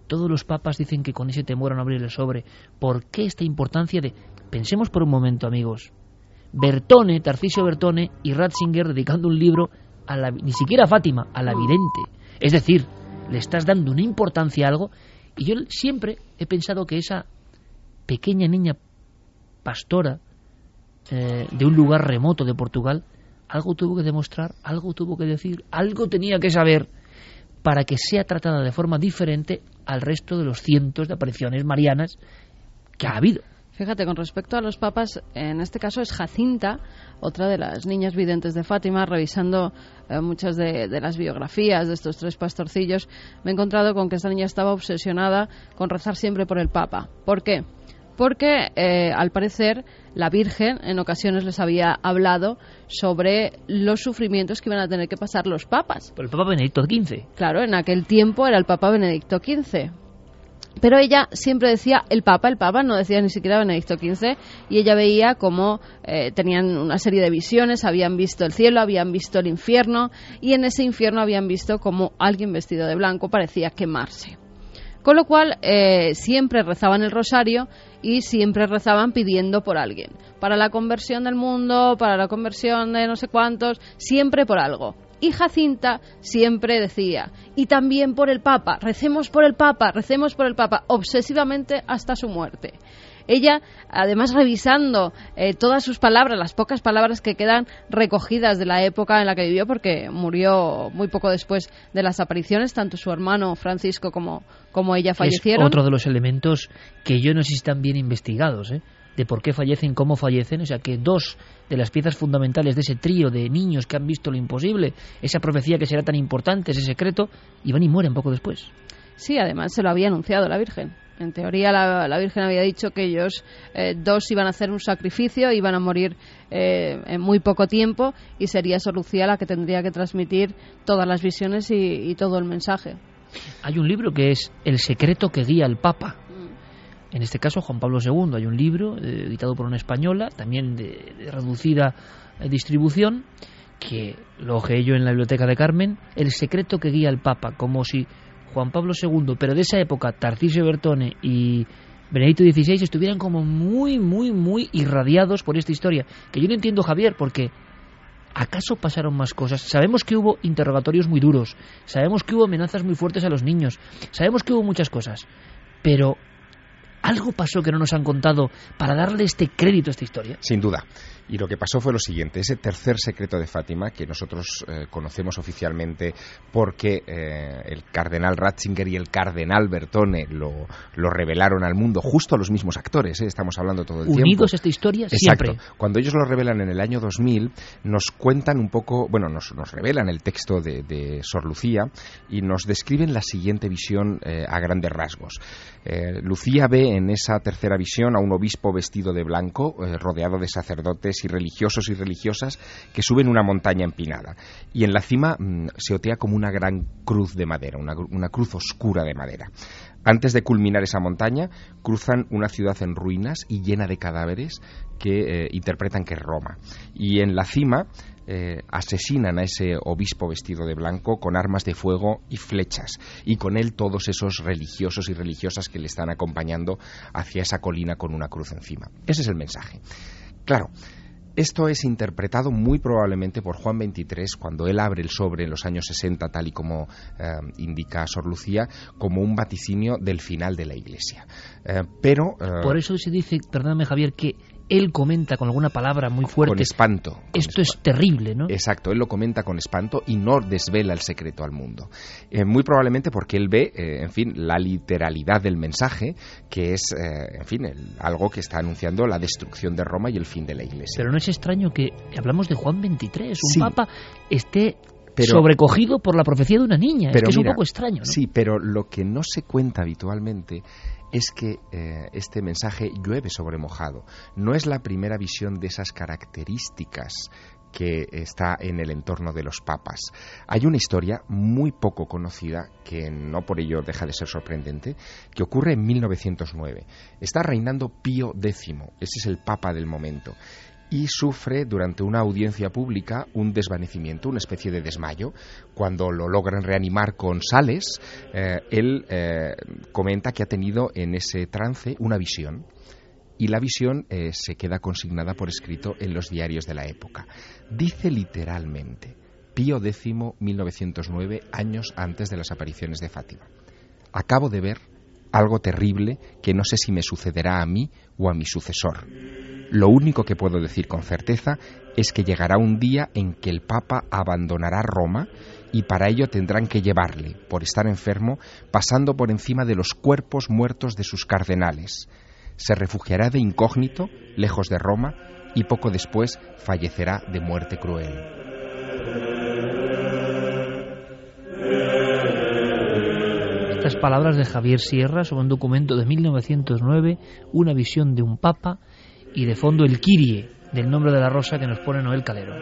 todos los papas dicen que con ese temor a no abrir el sobre? ¿Por qué esta importancia de... Pensemos por un momento, amigos. Bertone, Tarcisio Bertone y Ratzinger dedicando un libro a la, ni siquiera a Fátima, a la vidente. Es decir, le estás dando una importancia a algo y yo siempre he pensado que esa pequeña niña pastora eh, de un lugar remoto de Portugal algo tuvo que demostrar, algo tuvo que decir, algo tenía que saber para que sea tratada de forma diferente al resto de los cientos de apariciones marianas que ha habido. Fíjate, con respecto a los papas, en este caso es Jacinta, otra de las niñas videntes de Fátima, revisando eh, muchas de, las biografías de estos tres pastorcillos, me he encontrado con que esta niña estaba obsesionada con rezar siempre por el Papa. ¿Por qué? Porque, eh, al parecer, la Virgen en ocasiones les había hablado sobre los sufrimientos que iban a tener que pasar los papas. Por el Papa Benedicto XV. Claro, en aquel tiempo era el Papa Benedicto XV. Pero ella siempre decía el Papa, el Papa, no decía ni siquiera Benedicto XV, y ella veía cómo eh, tenían una serie de visiones, habían visto el cielo, habían visto el infierno, y en ese infierno habían visto cómo alguien vestido de blanco parecía quemarse. Con lo cual, eh, siempre rezaban el rosario y siempre rezaban pidiendo por alguien. Para la conversión del mundo, para la conversión de no sé cuántos, siempre por algo. Y Jacinta siempre decía, y también por el Papa, recemos por el Papa, recemos por el Papa, obsesivamente hasta su muerte. Ella, además revisando eh, todas sus palabras, las pocas palabras que quedan recogidas de la época en la que vivió, porque murió muy poco después de las apariciones, tanto su hermano Francisco como, como ella fallecieron. Es otro de los elementos que yo no sé si están bien investigados, ¿eh? De por qué fallecen, cómo fallecen, o sea que dos de las piezas fundamentales de ese trío de niños que han visto lo imposible, esa profecía que será tan importante, ese secreto, y van y mueren poco después. Sí, además se lo había anunciado la Virgen. En teoría la, Virgen había dicho que ellos eh, dos iban a hacer un sacrificio, iban a morir eh, en muy poco tiempo y sería Sor Lucía la que tendría que transmitir todas las visiones y, y todo el mensaje. Hay un libro que es El secreto que guía al Papa en este caso Juan Pablo II. Hay un libro eh, editado por una española, también de, reducida eh, distribución, que lo ojeé yo en la biblioteca de Carmen, El secreto que guía al Papa, como si Juan Pablo II, pero de esa época, Tarcisio Bertone y Benedicto XVI estuvieran como muy, muy, muy irradiados por esta historia. Que yo no entiendo, Javier, porque ¿acaso pasaron más cosas? Sabemos que hubo interrogatorios muy duros, sabemos que hubo amenazas muy fuertes a los niños, sabemos que hubo muchas cosas, pero ¿Algo pasó que no nos han contado para darle este crédito a esta historia? Sin duda. Y lo que pasó fue lo siguiente, ese tercer secreto de Fátima, que nosotros eh, conocemos oficialmente porque eh, el cardenal Ratzinger y el cardenal Bertone lo, revelaron al mundo, justo a los mismos actores, ¿eh? estamos hablando todo el tiempo. Unidos esta historia Exacto. siempre. Cuando ellos lo revelan en el año 2000, nos cuentan un poco, bueno, nos, nos revelan el texto de, de, Sor Lucía y nos describen la siguiente visión a grandes rasgos. Lucía ve en esa tercera visión a un obispo vestido de blanco, rodeado de sacerdotes y religiosos y religiosas que suben una montaña empinada. Y en la cima mm, se otea como una gran cruz de madera, una, cruz oscura de madera. Antes de culminar esa montaña, cruzan una ciudad en ruinas y llena de cadáveres que eh, interpretan que es Roma. Y en la cima eh, asesinan a ese obispo vestido de blanco con armas de fuego y flechas, y con él todos esos religiosos y religiosas que le están acompañando hacia esa colina con una cruz encima. Ese es el mensaje. Claro, esto es interpretado muy probablemente por Juan XXIII cuando él abre el sobre en los años 60, tal y como eh, indica Sor Lucía, como un vaticinio del final de la Iglesia. Eh, pero eh, por eso se dice, perdóname Javier, que él comenta con alguna palabra muy fuerte. Con espanto. Esto es terrible, ¿no? Exacto, él lo comenta con espanto y no desvela el secreto al mundo. Eh, muy probablemente porque él ve, eh, en fin, la literalidad del mensaje, que es, eh, en fin, algo que está anunciando la destrucción de Roma y el fin de la Iglesia. Pero no es extraño que hablamos de Juan XXIII, un papa esté sobrecogido por la profecía de una niña. es que es un poco extraño. ¿no? Sí, pero lo que no se cuenta habitualmente es que eh, este mensaje llueve sobre mojado. No es la primera visión de esas características que está en el entorno de los papas. Hay una historia muy poco conocida, que no por ello deja de ser sorprendente, que ocurre en 1909. Está reinando Pío X, ese es el papa del momento y sufre durante una audiencia pública un desvanecimiento, una especie de desmayo. Cuando lo logran reanimar con sales, eh, él eh, comenta que ha tenido en ese trance una visión y la visión eh, se queda consignada por escrito en los diarios de la época. Dice literalmente, Pío X, 1909, años antes de las apariciones de Fátima. Acabo de ver algo terrible que no sé si me sucederá a mí o a mi sucesor. Lo único que puedo decir con certeza es que llegará un día en que el Papa abandonará Roma y para ello tendrán que llevarle, por estar enfermo, pasando por encima de los cuerpos muertos de sus cardenales. Se refugiará de incógnito, lejos de Roma, y poco después fallecerá de muerte cruel. Estas palabras de Javier Sierra sobre un documento de 1909, una visión de un papa y de fondo el Kirie del nombre de la rosa que nos pone Noel Calero.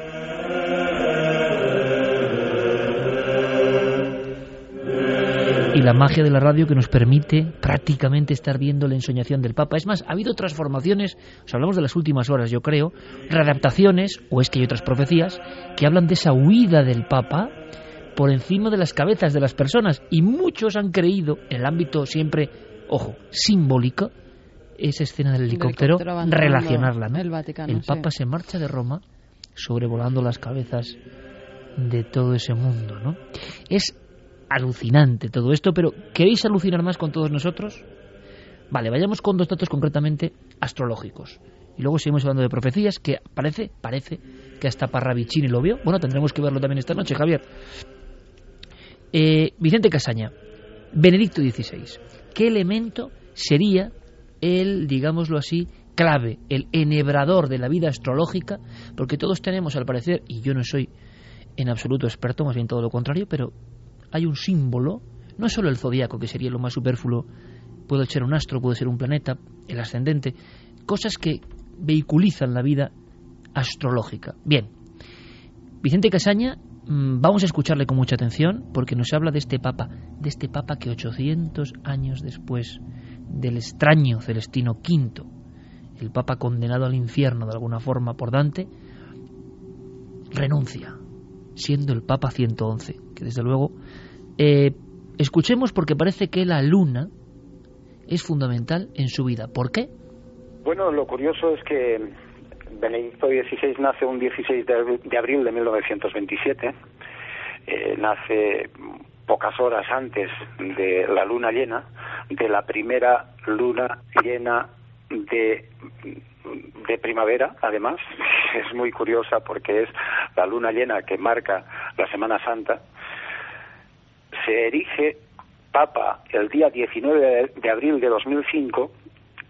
Y la magia de la radio que nos permite prácticamente estar viendo la ensoñación del Papa. Es más, ha habido transformaciones, os hablamos de las últimas horas, yo creo, readaptaciones, o es que hay otras profecías, que hablan de esa huida del Papa por encima de las cabezas de las personas. Y muchos han creído, en el ámbito siempre, ojo, simbólico, esa escena del helicóptero, relacionarla. El, Papa se marcha de Roma sobrevolando las cabezas de todo ese mundo. ¿no? Es alucinante todo esto, pero ¿queréis alucinar más con todos nosotros? Vale, vayamos con dos datos concretamente astrológicos. Y luego seguimos hablando de profecías, que parece, parece que hasta Parravicini lo vio. Bueno, tendremos que verlo también esta noche, Javier. Eh, Vicente Casaña, Benedicto XVI. ¿Qué elemento sería el, digámoslo así, clave, el enhebrador de la vida astrológica, porque todos tenemos, al parecer, y yo no soy en absoluto experto, más bien todo lo contrario, pero hay un símbolo, no solo el zodiaco, que sería lo más superfluo, puede ser un astro, puede ser un planeta, el ascendente, cosas que vehiculizan la vida astrológica. Bien, Vicente Casaña, vamos a escucharle con mucha atención porque nos habla de este papa, de este papa que 800 años después del extraño Celestino V, el Papa condenado al infierno de alguna forma por Dante, renuncia, siendo el Papa 111, que desde luego eh, escuchemos porque parece que la luna es fundamental en su vida. ¿Por qué? Bueno, lo curioso es que Benedicto XVI nace un 16 de abril de 1927, eh, nace pocas horas antes de la luna llena, de la primera luna llena de, de primavera, además. Es muy curiosa porque es la luna llena que marca la Semana Santa. Se erige Papa el día 19 de abril de 2005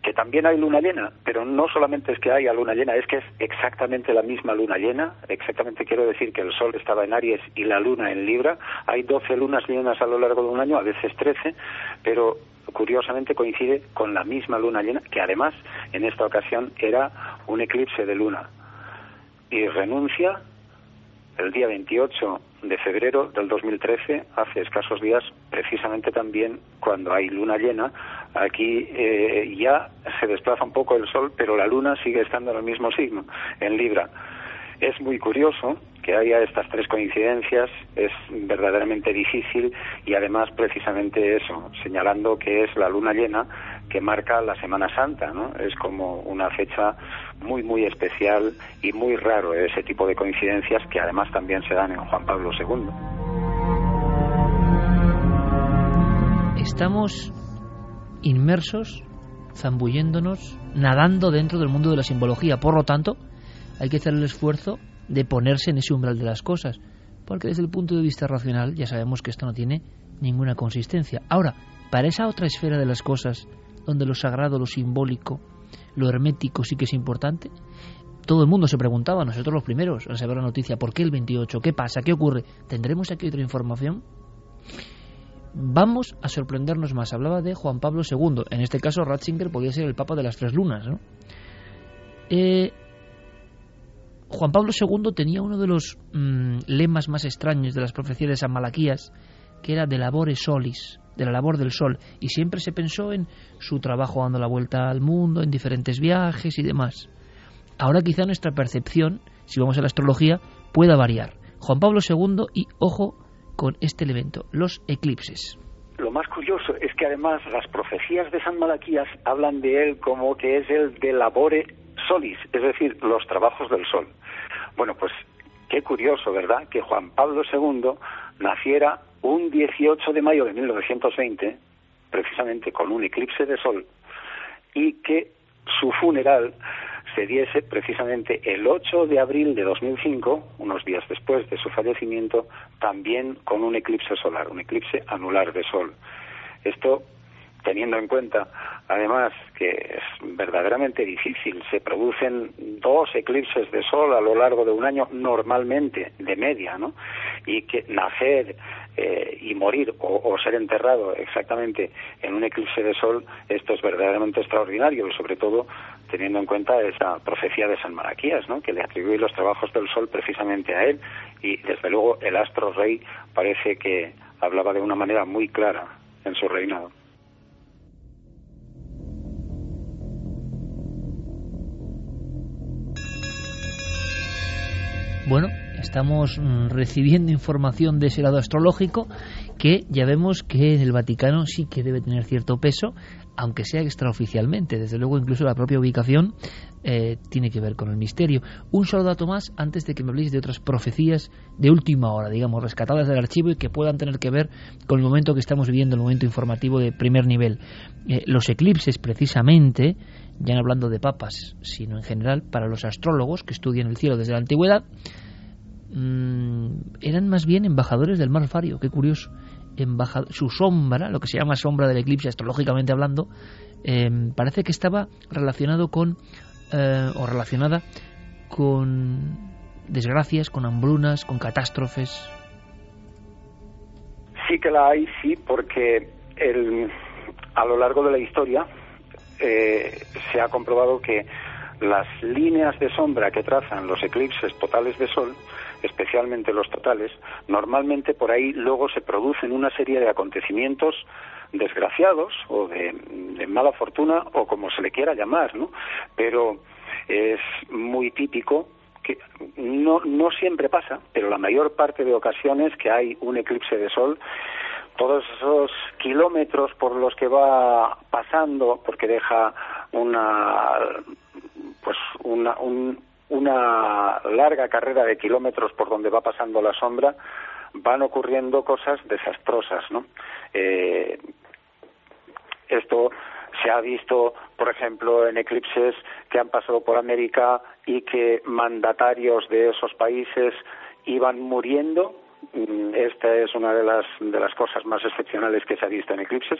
que también hay luna llena, pero no solamente es que haya luna llena, es que es exactamente la misma luna llena, exactamente quiero decir que el Sol estaba en Aries y la luna en Libra, hay 12 lunas llenas a lo largo de un año, a veces 13, pero curiosamente coincide con la misma luna llena, que además en esta ocasión era un eclipse de luna. Y renuncia el día 28 de febrero del 2013, hace escasos días, precisamente también cuando hay luna llena, aquí eh, ya se desplaza un poco el sol, pero la luna sigue estando en el mismo signo, en Libra. Es muy curioso que haya estas tres coincidencias, es verdaderamente difícil y además precisamente eso, señalando que es la luna llena que marca la Semana Santa, ¿no? Es como una fecha muy, muy especial y muy raro ese tipo de coincidencias que además también se dan en Juan Pablo II. Estamos inmersos, zambulléndonos, nadando dentro del mundo de la simbología. Por lo tanto, hay que hacer el esfuerzo de ponerse en ese umbral de las cosas, porque desde el punto de vista racional ya sabemos que esto no tiene ninguna consistencia. Ahora, para esa otra esfera de las cosas, donde lo sagrado, lo simbólico, lo hermético sí que es importante, todo el mundo se preguntaba, nosotros los primeros, al saber la noticia, ¿por qué el 28? ¿Qué pasa? ¿Qué ocurre? ¿Tendremos aquí otra información? Vamos a sorprendernos más. Hablaba de Juan Pablo II. En este caso, Ratzinger podía ser el Papa de las Tres Lunas. ¿no? Eh, Juan Pablo II tenía uno de los mm, lemas más extraños de las profecías de San Malaquías, que era de labore solis, de la labor del sol, y siempre se pensó en su trabajo dando la vuelta al mundo, en diferentes viajes y demás. Ahora quizá nuestra percepción, si vamos a la astrología, pueda variar. Juan Pablo II y ojo con este elemento, los eclipses. Lo más curioso es que además las profecías de San Malaquías hablan de él como que es el de labore solis, es decir, los trabajos del sol. Bueno, pues qué curioso, ¿verdad? Que Juan Pablo II naciera un 18 de mayo de 1920, precisamente con un eclipse de sol, y que su funeral se diese precisamente el 8 de abril de 2005, unos días después de su fallecimiento, también con un eclipse solar, un eclipse anular de sol. Esto teniendo en cuenta además que es verdaderamente difícil, se producen dos eclipses de sol a lo largo de un año normalmente, de media, ¿no? Y que nacer eh, y morir o, ser enterrado exactamente en un eclipse de sol, esto es verdaderamente extraordinario y sobre todo teniendo en cuenta esa profecía de San Malaquías, ¿no? que le atribuye los trabajos del sol precisamente a él y desde luego el astro rey parece que hablaba de una manera muy clara en su reinado. Bueno, estamos mm, recibiendo información de ese lado astrológico que ya vemos que en el Vaticano sí que debe tener cierto peso, aunque sea extraoficialmente. Desde luego, incluso la propia ubicación eh, tiene que ver con el misterio. Un solo dato más antes de que me habléis de otras profecías de última hora, digamos, rescatadas del archivo y que puedan tener que ver con el momento que estamos viviendo, el momento informativo de primer nivel. Eh, los eclipses, precisamente, ya no hablando de papas, sino en general para los astrólogos que estudian el cielo desde la antigüedad, Mm, eran más bien embajadores del mar Fario, qué curioso. su sombra, lo que se llama sombra del eclipse astrológicamente hablando, em, parece que estaba relacionado con, eh, o relacionada con desgracias, con hambrunas, con catástrofes. Sí que la hay, sí, porque el, a lo largo de la historia eh, se ha comprobado que las líneas de sombra que trazan los eclipses totales de sol especialmente los totales, normalmente por ahí luego se producen una serie de acontecimientos desgraciados o de, mala fortuna o como se le quiera llamar, ¿no? Pero es muy típico que no, no siempre pasa, pero la mayor parte de ocasiones que hay un eclipse de sol, todos esos kilómetros por los que va pasando, porque deja una pues una, un, una larga carrera de kilómetros por donde va pasando la sombra, van ocurriendo cosas desastrosas, ¿no? Eh, esto se ha visto, por ejemplo, en eclipses que han pasado por América y que mandatarios de esos países iban muriendo esta es una de las, de las cosas más excepcionales que se ha visto en eclipses.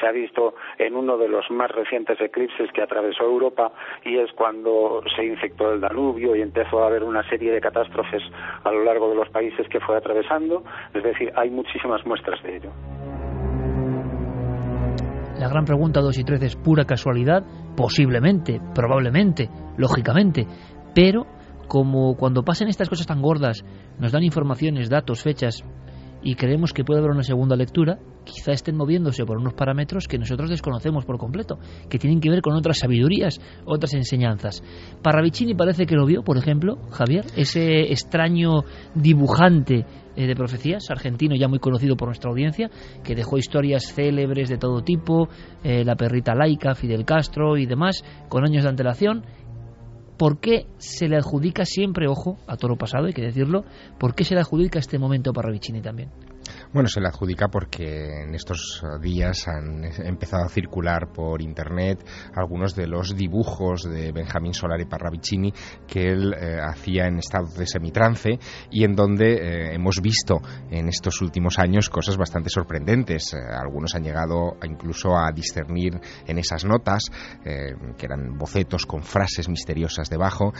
Se ha visto en uno de los más recientes eclipses que atravesó Europa y es cuando se infectó el Danubio y empezó a haber una serie de catástrofes a lo largo de los países que fue atravesando. Es decir, hay muchísimas muestras de ello. La gran pregunta 2 y 3 es pura casualidad, posiblemente, probablemente, lógicamente, pero como cuando pasen estas cosas tan gordas, nos dan informaciones, datos, fechas, y creemos que puede haber una segunda lectura, quizá estén moviéndose por unos parámetros que nosotros desconocemos por completo, que tienen que ver con otras sabidurías, otras enseñanzas. Parravicini parece que lo vio, por ejemplo, Javier, ese extraño dibujante eh, de profecías, argentino ya muy conocido por nuestra audiencia, que dejó historias célebres de todo tipo, eh, la perrita laica, Fidel Castro y demás, con años de antelación, ¿Por qué se le adjudica siempre, ojo, a toro pasado, hay que decirlo, por qué se le adjudica este momento para Vicini también? Bueno, se le adjudica porque en estos días han empezado a circular por internet algunos de los dibujos de Benjamín Solari Parravicini que él eh, hacía en estado de semitrance y en donde eh, hemos visto en estos últimos años cosas bastante sorprendentes. Eh, algunos han llegado incluso a discernir en esas notas, que eran bocetos con frases misteriosas debajo,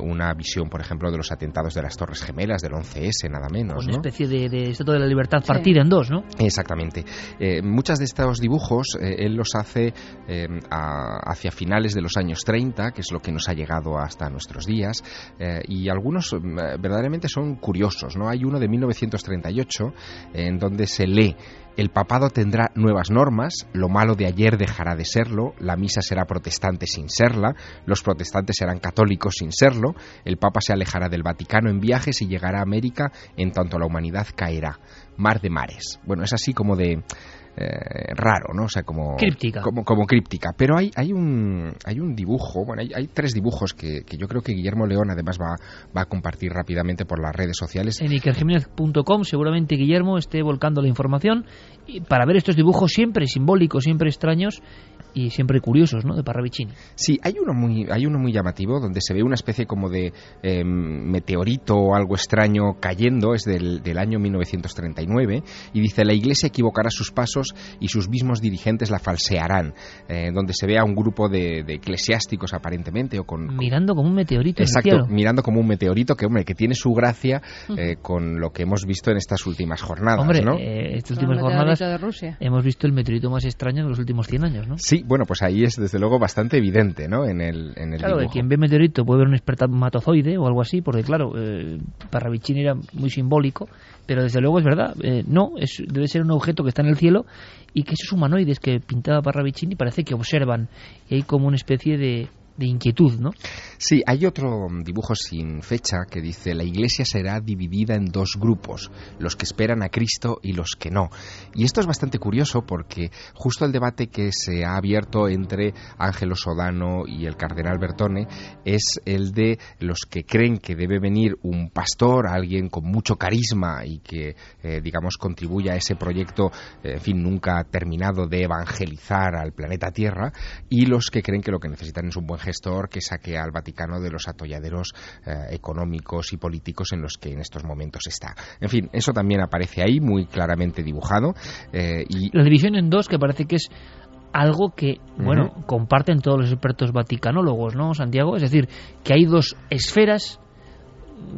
una visión, por ejemplo, de los atentados de las Torres Gemelas del 11S, nada menos. Una especie de, de de la Libertad partida en dos, ¿no? Exactamente. Eh, muchas de estos dibujos eh, él los hace eh, a- hacia finales de los años 30, que es lo que nos ha llegado hasta nuestros días, eh, y algunos mm, verdaderamente son curiosos. ¿no? Hay uno de 1938 en donde se lee el papado tendrá nuevas normas, lo malo de ayer dejará de serlo, la misa será protestante sin serla, los protestantes serán católicos sin serlo, el Papa se alejará del Vaticano en viajes y llegará a América en tanto la humanidad caerá. Mar de mares. Bueno, es así como de eh, raro, ¿no? O sea, como Críptica. Como, como críptica. Pero hay, hay un hay un dibujo, bueno, hay, hay tres dibujos que, que yo creo que Guillermo León además va, va a compartir rápidamente por las redes sociales. En ikerjiménez.com seguramente Guillermo esté volcando la información y para ver estos dibujos siempre simbólicos, siempre extraños y siempre curiosos, ¿no? De Parravicini. Sí, hay uno muy, hay uno muy llamativo donde se ve una especie como de eh, meteorito o algo extraño cayendo, es del, del año 1939, y dice la Iglesia equivocará sus pasos y sus mismos dirigentes la falsearán, eh, donde se ve a un grupo de, de eclesiásticos aparentemente o con, con- Mirando como un meteorito Exacto, en el cielo. mirando como un meteorito que, hombre, que tiene su gracia eh, con lo que hemos visto en estas últimas jornadas, Hombre, ¿no? eh, estas últimas jornadas de Rusia. hemos visto el meteorito más extraño de los últimos 100 años, ¿no? Sí, bueno, pues ahí es desde luego bastante evidente, ¿no? En el, en el Claro, quien ve meteorito puede ver un espermatozoide o algo así, porque claro, eh, Parravicini era muy simbólico, pero desde luego es verdad, eh, no, es, debe ser un objeto que está en el cielo y que esos humanoides que pintaba Parravicini parece que observan y hay como una especie de, de inquietud, ¿no? Sí, hay otro dibujo sin fecha que dice la iglesia será dividida en dos grupos, los que esperan a Cristo y los que no. Y esto es bastante curioso porque justo el debate que se ha abierto entre Ángelo Sodano y el cardenal Bertone es el de los que creen que debe venir un pastor, alguien con mucho carisma y que, eh, digamos, contribuya a ese proyecto, eh, en fin, nunca terminado de evangelizar al planeta Tierra, y los que creen que lo que necesitan es un buen gestor que saque al Vaticano de los atolladeros eh, económicos y políticos en los que en estos momentos está. En fin, eso también aparece ahí muy claramente dibujado eh, y La división en dos que parece que es algo que, bueno, comparten todos los expertos vaticanólogos, ¿no, Santiago? Es decir, que hay dos esferas,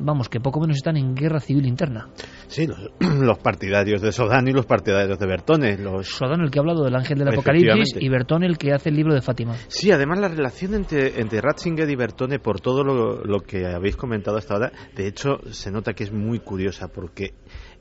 vamos, que poco menos están en guerra civil interna. Sí, los, los partidarios de Sodano y los partidarios de Bertone. Los... Sodano el que ha hablado del ángel del apocalipsis y Bertón el que hace el libro de Fátima. Sí, además la relación entre, entre Ratzinger y Bertone, por todo lo, lo que habéis comentado hasta ahora, de hecho se nota que es muy curiosa porque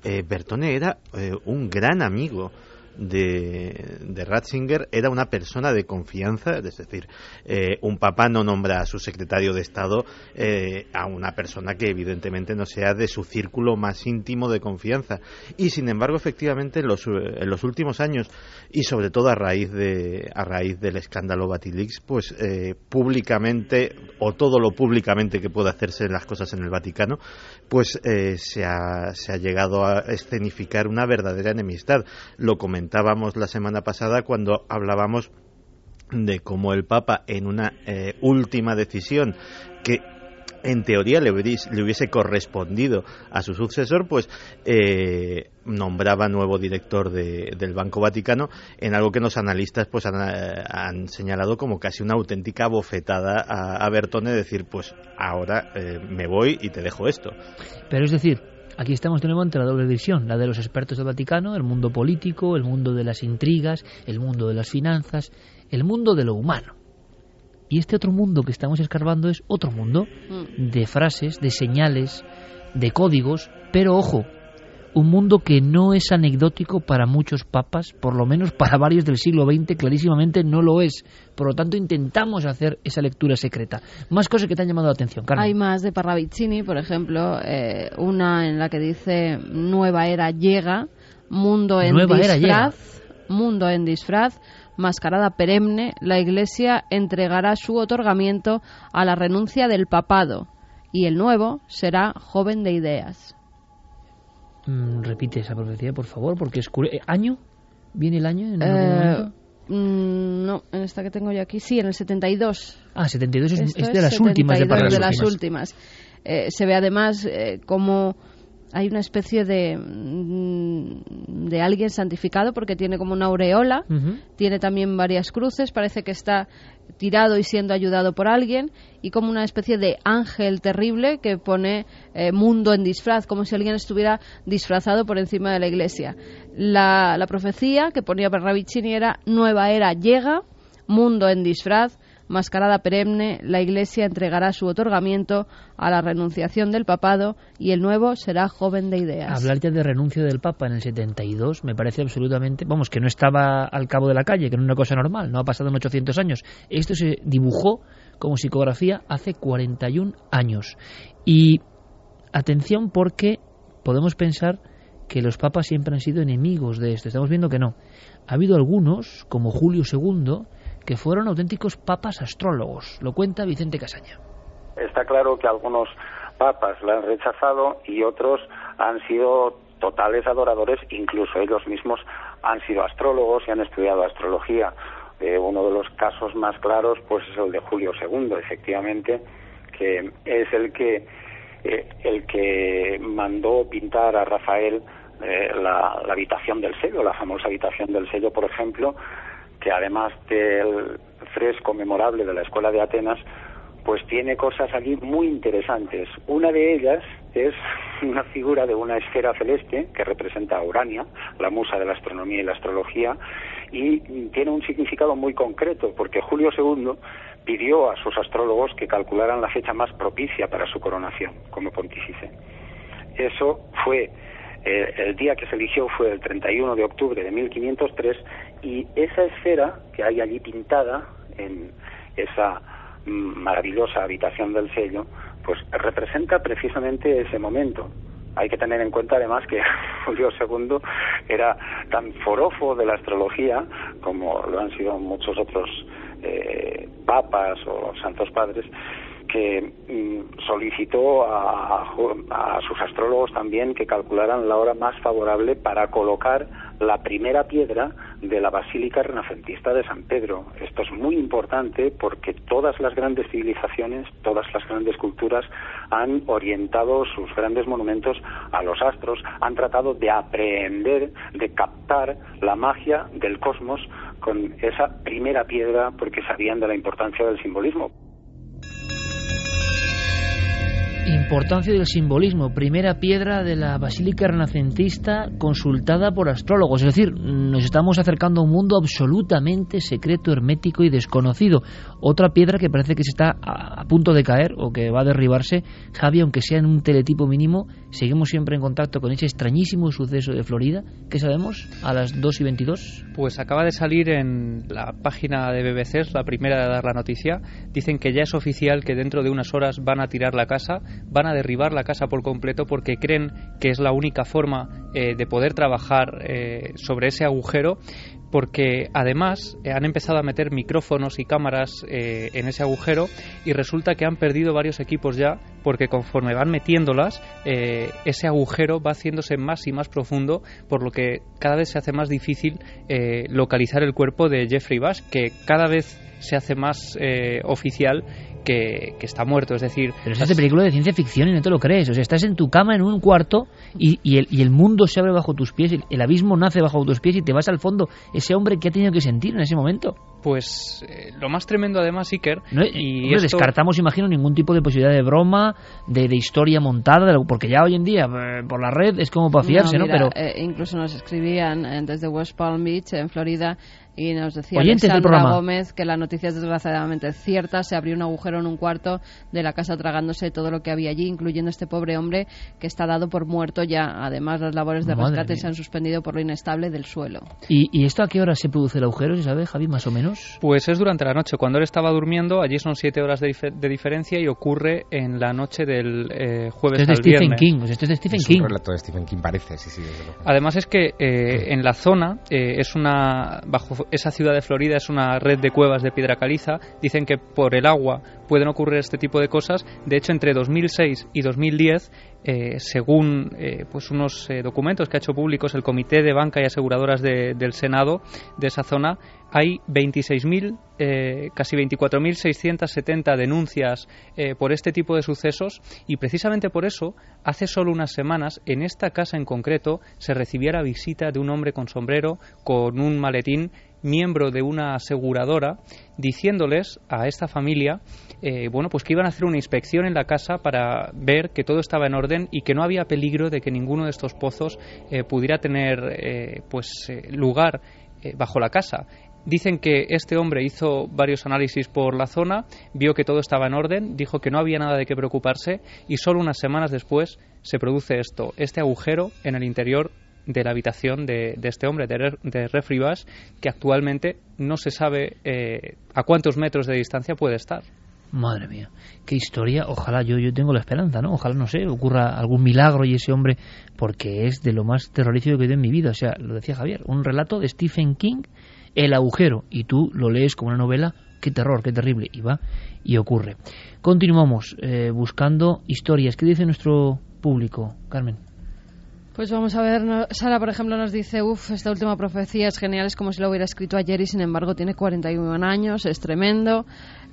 eh, Bertone era eh, un gran amigo de, de Ratzinger, era una persona de confianza, es decir, eh, un papá no nombra a su secretario de Estado eh, a una persona que evidentemente no sea de su círculo más íntimo de confianza. Y sin embargo, efectivamente, en los, eh, en los últimos años, y sobre todo a raíz, de, a raíz del escándalo Batilix, pues eh, públicamente, o todo lo públicamente que puede hacerse las cosas en el Vaticano, pues eh, se, ha, se ha llegado a escenificar una verdadera enemistad. Lo comentábamos la semana pasada cuando hablábamos de cómo el Papa en una eh, última decisión que en teoría le hubiese, correspondido a su sucesor, pues eh, nombraba nuevo director de- del Banco Vaticano en algo que los analistas pues han, eh, señalado como casi una auténtica bofetada a, Bertone, decir pues ahora eh, me voy y te dejo esto. Pero es decir, aquí estamos de nuevo entre la doble visión, la de los expertos del Vaticano, el mundo político, el mundo de las intrigas, el mundo de las finanzas, el mundo de lo humano. Y este otro mundo que estamos escarbando es otro mundo Mm. de frases, de señales, de códigos, pero ojo, un mundo que no es anecdótico para muchos papas, por lo menos para varios del siglo XX, clarísimamente no lo es. Por lo tanto, intentamos hacer esa lectura secreta. Más cosas que te han llamado la atención, Carmen. Hay más de Parravicini, por ejemplo, eh, una en la que dice Nueva era llega, mundo en Nueva disfraz, mundo en disfraz, mascarada perenne, la Iglesia entregará su otorgamiento a la renuncia del papado y el nuevo será joven de ideas. Mm, repite esa profecía, por favor, porque es eh, ¿Año? ¿Viene el año en Eh, mm, no, en esta que tengo yo aquí, sí, en el 72. Ah, 72 es, es de las últimas de 72 Parravicini. de las últimas. Eh, se ve además eh, cómo hay una especie de, mm, de alguien santificado porque tiene como una aureola, tiene también varias cruces, parece que está tirado y siendo ayudado por alguien y como una especie de ángel terrible que pone eh, mundo en disfraz, como si alguien estuviera disfrazado por encima de la iglesia. La, la profecía que ponía Berravicini era nueva era llega, mundo en disfraz, mascarada perenne, la Iglesia entregará su otorgamiento a la renunciación del papado y el nuevo será joven de ideas. Hablar ya de renuncia del Papa en el 72 me parece absolutamente, vamos, que no estaba al cabo de la calle, que no es una cosa normal, no ha pasado en 800 años. Esto se dibujó como psicografía hace 41 años. Y atención porque podemos pensar que los papas siempre han sido enemigos de esto. Estamos viendo que no. Ha habido algunos, como Julio II, que fueron auténticos papas astrólogos. Lo cuenta Vicente Casaña. Está claro que algunos papas la han rechazado y otros han sido totales adoradores, incluso ellos mismos han sido astrólogos y han estudiado astrología. Eh, uno de los casos más claros pues es el de Julio II, efectivamente, que es el que eh, el que mandó pintar a Rafael eh, la, la habitación del sello, la famosa habitación del sello, por ejemplo, que además del fresco memorable de la Escuela de Atenas, pues tiene cosas allí muy interesantes. Una de ellas es una figura de una esfera celeste que representa a Urania, la musa de la astronomía y la astrología, y tiene un significado muy concreto, porque Julio II pidió a sus astrólogos que calcularan la fecha más propicia para su coronación como pontífice. Eso fue eh, el día que se eligió fue el 31 de octubre de 1503 y esa esfera que hay allí pintada en esa maravillosa habitación del sello, pues representa precisamente ese momento. Hay que tener en cuenta además que Julio II era tan forofo de la astrología como lo han sido muchos otros eh, papas o santos padres que mm, solicitó a, a, sus astrólogos también que calcularan la hora más favorable para colocar la primera piedra de la Basílica Renacentista de San Pedro. Esto es muy importante porque todas las grandes civilizaciones, todas las grandes culturas han orientado sus grandes monumentos a los astros, han tratado de aprender, de captar la magia del cosmos con esa primera piedra porque sabían de la importancia del simbolismo. Importancia del simbolismo, primera piedra de la Basílica Renacentista consultada por astrólogos. Es decir, nos estamos acercando a un mundo absolutamente secreto, hermético y desconocido. Otra piedra que parece que se está a, punto de caer o que va a derribarse. Javi, aunque sea en un teletipo mínimo, seguimos siempre en contacto con ese extrañísimo suceso de Florida. ¿Qué sabemos a las 2 y 22? Pues acaba de salir en la página de BBC, la primera de dar la noticia. Dicen que ya es oficial que dentro de unas horas van a tirar la casa van a derribar la casa por completo porque creen que es la única forma eh, de poder trabajar eh, sobre ese agujero porque además eh, han empezado a meter micrófonos y cámaras en ese agujero y resulta que han perdido varios equipos ya porque conforme van metiéndolas ese agujero va haciéndose más y más profundo por lo que cada vez se hace más difícil localizar el cuerpo de Jeffrey Bash que cada vez se hace más oficial que, está muerto. Es decir. Pero es de película de ciencia ficción y no te lo crees. O sea, estás en tu cama en un cuarto y, y, el, y el, mundo se abre bajo tus pies, el, abismo nace bajo tus pies y te vas al fondo. Ese hombre que ha tenido que sentir en ese momento. Pues eh, lo más tremendo además, Iker. No, y descartamos, imagino, ningún tipo de posibilidad de broma, de, de historia montada, porque ya hoy en día eh, por la red es como para fiarse, ¿no? Pero eh, incluso nos escribían desde West Palm Beach, en Florida, y nos decía Oyentes Alexandra Gómez que la noticia es desgraciadamente cierta. Se abrió un agujero en un cuarto de la casa tragándose todo lo que había allí, incluyendo este pobre hombre que está dado por muerto ya. Además, las labores de rescate se han suspendido por lo inestable del suelo. ¿Y, esto a qué hora se produce el agujero, si sabe, Javi, más o menos? Pues es durante la noche. Cuando él estaba durmiendo, allí son siete horas de, diferencia y ocurre en la noche del eh, jueves esto es de Stephen King. esto es de Stephen King. Un relato de Stephen King parece, sí, sí. Además es que eh, en la zona eh, es una bajo esa ciudad de Florida es una red de cuevas de piedra caliza. Dicen que por el agua pueden ocurrir este tipo de cosas. De hecho, entre 2006 y 2010 eh, según eh, pues unos eh, documentos que ha hecho públicos el Comité de Banca y Aseguradoras del Senado de esa zona, hay 26.000, eh, casi 24.670 denuncias eh, por este tipo de sucesos y precisamente por eso, hace solo unas semanas, en esta casa en concreto, se recibía la visita de un hombre con sombrero, con un maletín, miembro de una aseguradora, diciéndoles a esta familia, eh, bueno, pues que iban a hacer una inspección en la casa para ver que todo estaba en orden y que no había peligro de que ninguno de estos pozos eh, pudiera tener, eh, pues, lugar bajo la casa. Dicen que este hombre hizo varios análisis por la zona, vio que todo estaba en orden, dijo que no había nada de qué preocuparse y solo unas semanas después se produce esto, este agujero en el interior de la habitación de, de este hombre, de, de que actualmente no se sabe eh, a cuántos metros de distancia puede estar. Madre mía, qué historia. Ojalá yo, yo tengo la esperanza, ¿no? Ojalá, no sé, ocurra algún milagro y ese hombre, porque es de lo más terrorífico que he en mi vida. O sea, lo decía Javier, un relato de Stephen King, El agujero, y tú lo lees como una novela, qué terror, qué terrible, y va y ocurre. Continuamos eh, buscando historias. ¿Qué dice nuestro público, Carmen? Pues vamos a ver, Sara, por ejemplo, nos dice, uff, esta última profecía es genial, es como si lo hubiera escrito ayer y sin embargo tiene 41 años, es tremendo.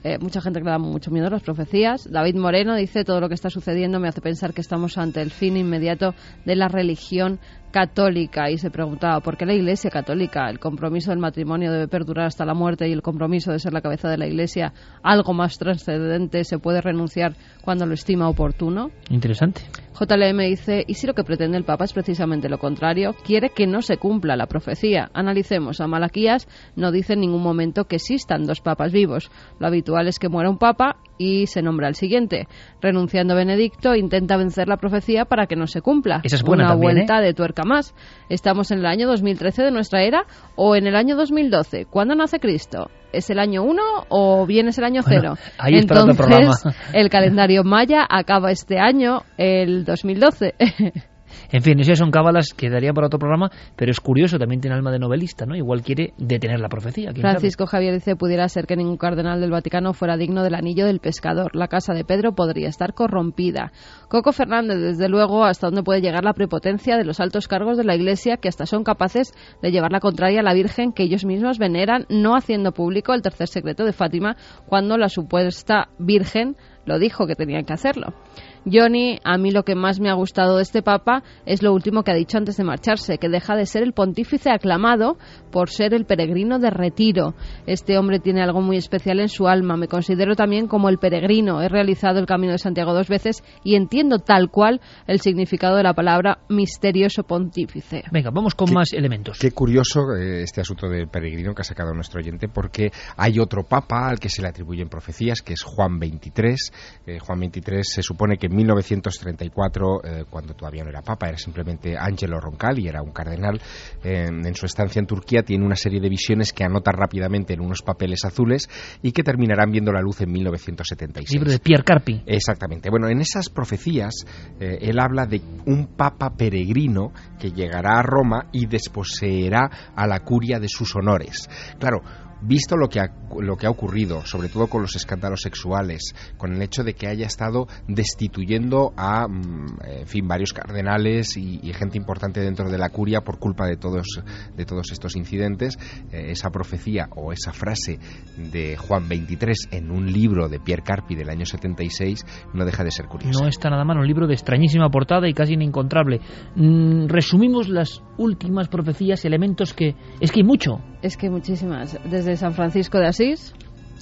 Eh, mucha gente que le da mucho miedo a las profecías. David Moreno dice, todo lo que está sucediendo me hace pensar que estamos ante el fin inmediato de la religión católica y se preguntaba por qué la Iglesia católica, el compromiso del matrimonio debe perdurar hasta la muerte y el compromiso de ser la cabeza de la Iglesia, algo más trascendente, se puede renunciar cuando lo estima oportuno. Interesante. JLM dice, ¿y si lo que pretende el Papa es precisamente lo contrario? Quiere que no se cumpla la profecía. Analicemos, a Malaquías no dice en ningún momento que existan dos papas vivos. Lo habitual es que muera un papa y se nombra al siguiente. Renunciando Benedicto, intenta vencer la profecía para que no se cumpla. Esa es buena Una también, vuelta de tuerca más. ¿Estamos en el año 2013 de nuestra era o en el año 2012? ¿Cuándo nace Cristo? ¿Es el año 1 o bien es el año Bueno, 0? ahí es para otro Entonces, programa. el calendario maya acaba este año, el 2012. En fin, esas son cábalas que darían para otro programa, pero es curioso, también tiene alma de novelista, ¿no? Igual quiere detener la profecía. Francisco Javier dice, pudiera ser que ningún cardenal del Vaticano fuera digno del anillo del pescador. La casa de Pedro podría estar corrompida. Coco Fernández, desde luego, hasta dónde puede llegar la prepotencia de los altos cargos de la Iglesia que hasta son capaces de llevar la contraria a la Virgen que ellos mismos veneran, no haciendo público el tercer secreto de Fátima cuando la supuesta Virgen lo dijo que tenían que hacerlo. Johnny, a mí lo que más me ha gustado de este Papa es lo último que ha dicho antes de marcharse, que deja de ser el pontífice aclamado por ser el peregrino de retiro. Este hombre tiene algo muy especial en su alma. Me considero también como el peregrino. He realizado el Camino de Santiago dos veces y entiendo tal cual el significado de la palabra misterioso pontífice. Venga, vamos con Qué- más elementos. Qué curioso eh, este asunto del peregrino que ha sacado nuestro oyente, porque hay otro papa al que se le atribuyen profecías, que es Juan XXIII. Eh, Juan XXIII se supone que 1934, eh, cuando todavía no era papa, era simplemente Angelo Roncalli, era un cardenal, eh, en su estancia en Turquía tiene una serie de visiones que anota rápidamente en unos papeles azules y que terminarán viendo la luz en 1976. Libro de Pierre Carpi. Exactamente. Bueno, en esas profecías eh, él habla de un papa peregrino que llegará a Roma y desposeerá a la curia de sus honores. Claro, visto lo que ha, lo que ha ocurrido, sobre todo con los escándalos sexuales, con el hecho de que haya estado destituyendo a, mm, en fin, varios cardenales y, y gente importante dentro de la curia por culpa de todos, de todos estos incidentes, eh, esa profecía o esa frase de Juan 23 en un libro de Pierre Carpi del año 76 no deja de ser curiosa. No está nada mal, un libro de extrañísima portada y casi inencontrable. Mm, resumimos las últimas profecías, elementos que... Es que hay mucho. Es que muchísimas. Desde San Francisco de Asís,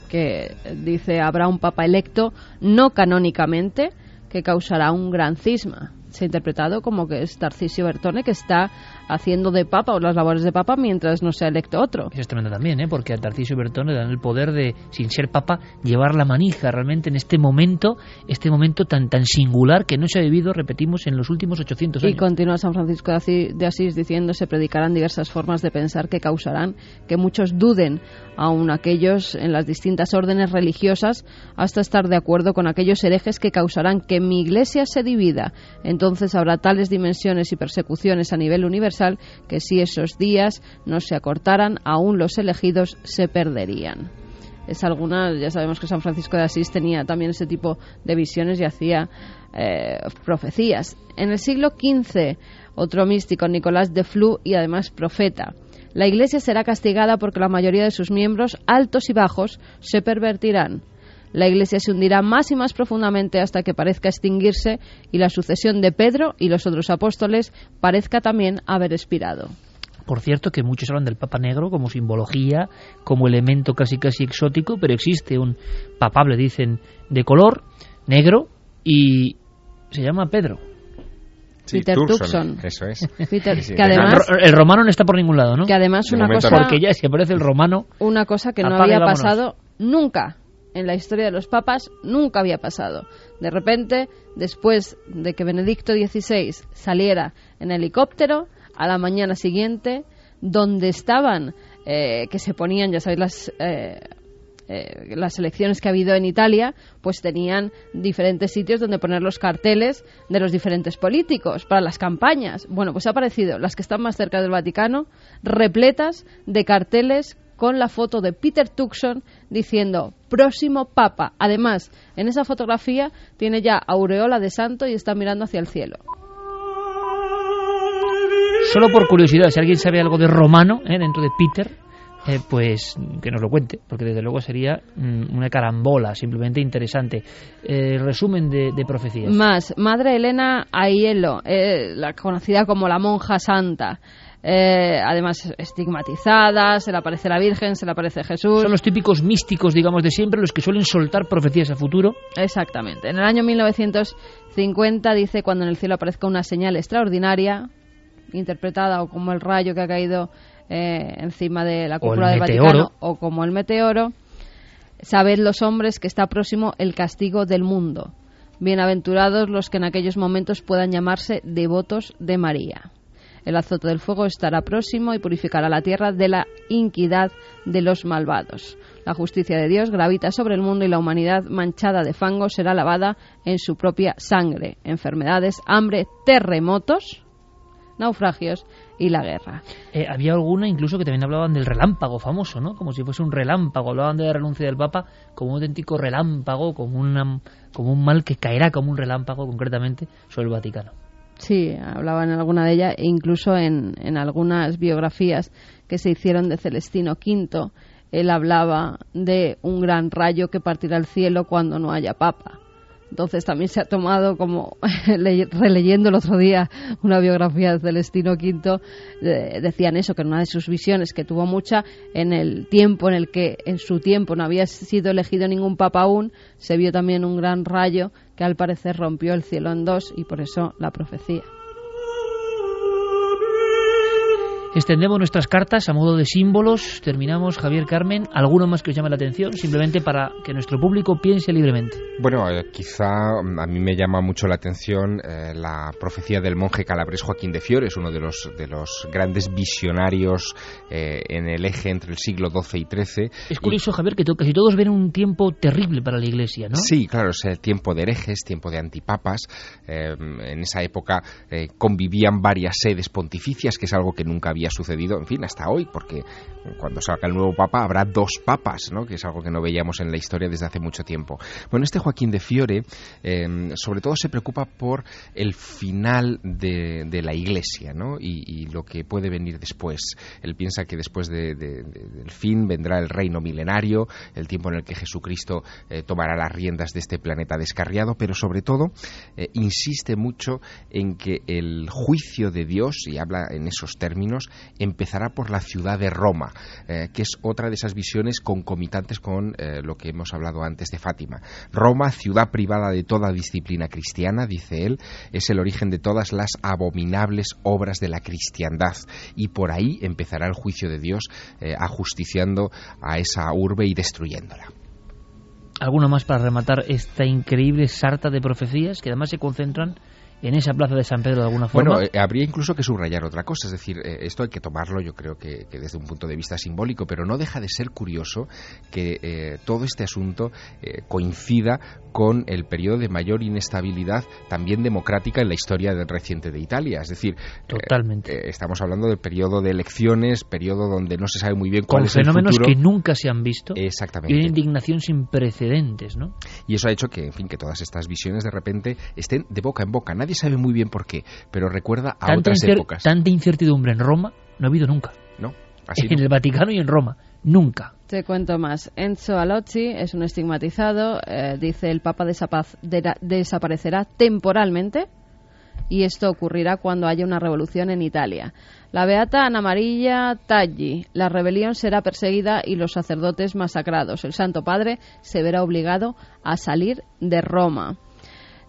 que dice habrá un papa electo, no canónicamente, que causará un gran cisma. Se ha interpretado como que es Tarcisio Bertone que está haciendo de papa o las labores de papa mientras no sea electo otro. Eso es tremendo también, ¿eh? porque a Tarcisio Bertone le dan el poder de, sin ser papa, llevar la manija realmente en este momento, este momento tan tan singular que no se ha vivido, repetimos, en los últimos 800 Y años. continúa San Francisco de Asís, de Asís diciendo se predicarán diversas formas de pensar que causarán que muchos duden, aun aquellos en las distintas órdenes religiosas, hasta estar de acuerdo con aquellos herejes que causarán que mi iglesia se divida. Entonces habrá tales dimensiones y persecuciones a nivel universal que si esos días no se acortaran, aún los elegidos se perderían es alguna, ya sabemos que San Francisco de Asís tenía también ese tipo de visiones y hacía eh, profecías. En el siglo XV, otro místico, Nicolás de Flu, y además profeta. La Iglesia será castigada porque la mayoría de sus miembros, altos y bajos, se pervertirán. La Iglesia se hundirá más y más profundamente hasta que parezca extinguirse y la sucesión de Pedro y los otros apóstoles parezca también haber expirado. Por cierto, que muchos hablan del Papa Negro como simbología, como elemento casi casi exótico, pero existe un papable, dicen, de color negro y se llama Pedro. Sí, Peter Turson, Tucson. Eso es. Peter, Sí, sí. que además, El romano no está por ningún lado, ¿no? que además De una cosa, Porque ya si aparece el romano, una cosa que no había pasado nunca en la historia de los papas, nunca había pasado. De repente, después de que Benedicto XVI saliera en helicóptero, a la mañana siguiente, donde estaban, eh, que se ponían, ya sabéis, las... eh, eh, las elecciones que ha habido en Italia, pues tenían diferentes sitios donde poner los carteles de los diferentes políticos para las campañas. Bueno, pues ha aparecido las que están más cerca del Vaticano, repletas de carteles con la foto de Peter Tucson diciendo próximo papa. Además, en esa fotografía tiene ya aureola de santo y está mirando hacia el cielo. solo por curiosidad, si alguien sabe algo de romano ¿eh? dentro de Peter, eh, pues que nos lo cuente, porque desde luego sería mm, una carambola, simplemente interesante. Eh, resumen de, de profecías. Más, Madre Elena Aiello, eh, la conocida como la monja santa. Eh, además estigmatizada, se le aparece la Virgen, se le aparece Jesús. Son los típicos místicos, digamos, de siempre, los que suelen soltar profecías a futuro. Exactamente. En el año 1950 dice cuando en el cielo aparezca una señal extraordinaria, interpretada o como el rayo que ha caído eh, encima de la cúpula del meteoro. Vaticano o como el meteoro, sabed los hombres que está próximo el castigo del mundo. Bienaventurados los que en aquellos momentos puedan llamarse devotos de María. El azote del fuego estará próximo y purificará la tierra de la iniquidad de los malvados. La justicia de Dios gravita sobre el mundo y la humanidad manchada de fango será lavada en su propia sangre. Enfermedades, hambre, terremotos, naufragios y la guerra. Eh, había alguna incluso que también hablaban del relámpago famoso, ¿no? Como si fuese un relámpago. Hablaban de la renuncia del Papa como un auténtico relámpago, como, una, como un mal que caerá como un relámpago, concretamente, sobre el Vaticano. Sí, hablaban en alguna de ellas e incluso en, en algunas biografías que se hicieron de Celestino V. Él hablaba de un gran rayo que partirá al cielo cuando no haya papa. Entonces también se ha tomado como, le- releyendo el otro día una biografía de Celestino V, decían eso, que en una de sus visiones, que tuvo mucha, en el tiempo en el que en su tiempo no había sido elegido ningún papa aún, se vio también un gran rayo que al parecer rompió el cielo en dos y por eso la profecía. Extendemos nuestras cartas a modo de símbolos. Terminamos, Javier Carmen. ¿Alguno más que os llame la atención? Simplemente para que nuestro público piense libremente. Bueno, eh, quizá mm, a mí me llama mucho la atención eh, la profecía del monje calabrés Joaquín de Fiores, uno de los, de los grandes visionarios eh, en el eje entre el siglo XII y XIII. Es curioso, Javier, que casi todos ven un tiempo terrible para la Iglesia, ¿no? Sí, claro, es el tiempo de herejes, tiempo de antipapas. En esa época convivían varias sedes pontificias, que es algo que nunca había sucedido, en fin, hasta hoy, porque cuando salga el nuevo papa habrá dos papas, ¿no? que es algo que no veíamos en la historia desde hace mucho tiempo. Bueno, este Joaquín de Fiore eh, sobre todo se preocupa por el final de, la Iglesia ¿no? y, lo que puede venir después. Él piensa que después de- de- de- del fin vendrá el reino milenario, el tiempo en el que Jesucristo eh, tomará las riendas de este planeta descarriado, pero sobre todo eh, insiste mucho en que el juicio de Dios, y habla en esos términos, empezará por la ciudad de Roma, eh, que es otra de esas visiones concomitantes con eh, lo que hemos hablado antes de Fátima. Roma, ciudad privada de toda disciplina cristiana, dice él, es el origen de todas las abominables obras de la cristiandad, y por ahí empezará el juicio de Dios eh, ajusticiando a esa urbe y destruyéndola. ¿Alguno más para rematar esta increíble sarta de profecías que además se concentran en esa plaza de San Pedro de alguna forma? Bueno, eh, habría incluso que subrayar otra cosa, es decir, eh, esto hay que tomarlo yo creo que, que desde un punto de vista simbólico, pero no deja de ser curioso que eh, todo este asunto coincida con el periodo de mayor inestabilidad también democrática en la historia del reciente de Italia, es decir, Totalmente. estamos hablando del periodo de elecciones, periodo donde no se sabe muy bien con cuál es el fenómenos que nunca se han visto y Exactamente. una indignación sin precedentes, ¿no? Y eso ha hecho que, en fin, que todas estas visiones de repente estén de boca en boca. Nadie sabe muy bien por qué, pero recuerda a Tanta, otras épocas. tanta incertidumbre en Roma no ha habido nunca. ¿no? Así en no. el Vaticano y en Roma. Nunca. Te cuento más. Enzo Alocci es un estigmatizado. eh, dice el Papa desaparecerá temporalmente y esto ocurrirá cuando haya una revolución en Italia. La beata Ana María Taggi. La rebelión será perseguida y los sacerdotes masacrados. El Santo Padre se verá obligado a salir de Roma.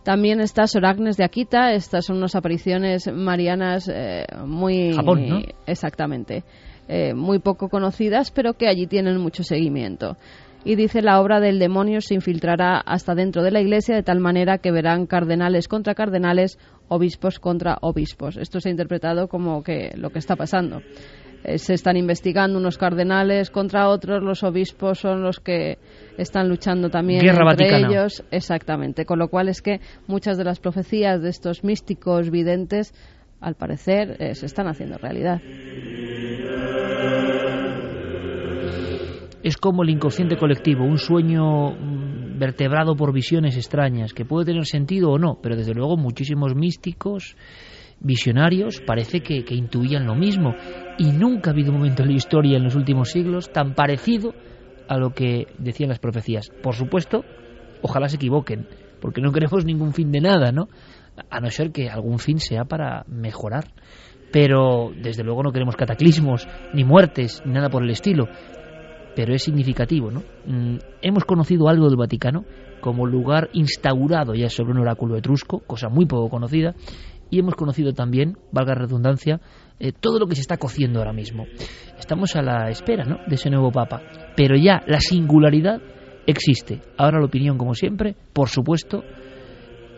También está Sor Agnes de Akita. Estas son unas apariciones marianas eh, muy... Japón, ¿no? Exactamente. Eh, muy poco conocidas, pero que allí tienen mucho seguimiento. Y dice la obra del demonio se infiltrará hasta dentro de la iglesia de tal manera que verán cardenales contra cardenales, obispos contra obispos. Esto se ha interpretado como que lo que está pasando. Eh, se están investigando unos cardenales contra otros, los obispos son los que están luchando también Guerra entre Vaticana. ellos. Exactamente. Con lo cual es que muchas de las profecías de estos místicos videntes, al parecer, eh, se están haciendo realidad. Es como el inconsciente colectivo, un sueño mm, vertebrado por visiones extrañas, que puede tener sentido o no, pero desde luego muchísimos místicos, visionarios, parece que, que intuían lo mismo. Y nunca ha habido un momento en la historia en los últimos siglos tan parecido a lo que decían las profecías. Por supuesto, ojalá se equivoquen, porque no queremos ningún fin de nada, ¿no? A no ser que algún fin sea para mejorar. Pero desde luego no queremos cataclismos, ni muertes, ni nada por el estilo pero es significativo, ¿no? Mm, hemos conocido algo del Vaticano como lugar instaurado ya sobre un oráculo etrusco, cosa muy poco conocida, y hemos conocido también, valga redundancia, eh, todo lo que se está cociendo ahora mismo. Estamos a la espera, ¿no? De ese nuevo Papa, pero ya la singularidad existe. Ahora la opinión, como siempre, por supuesto,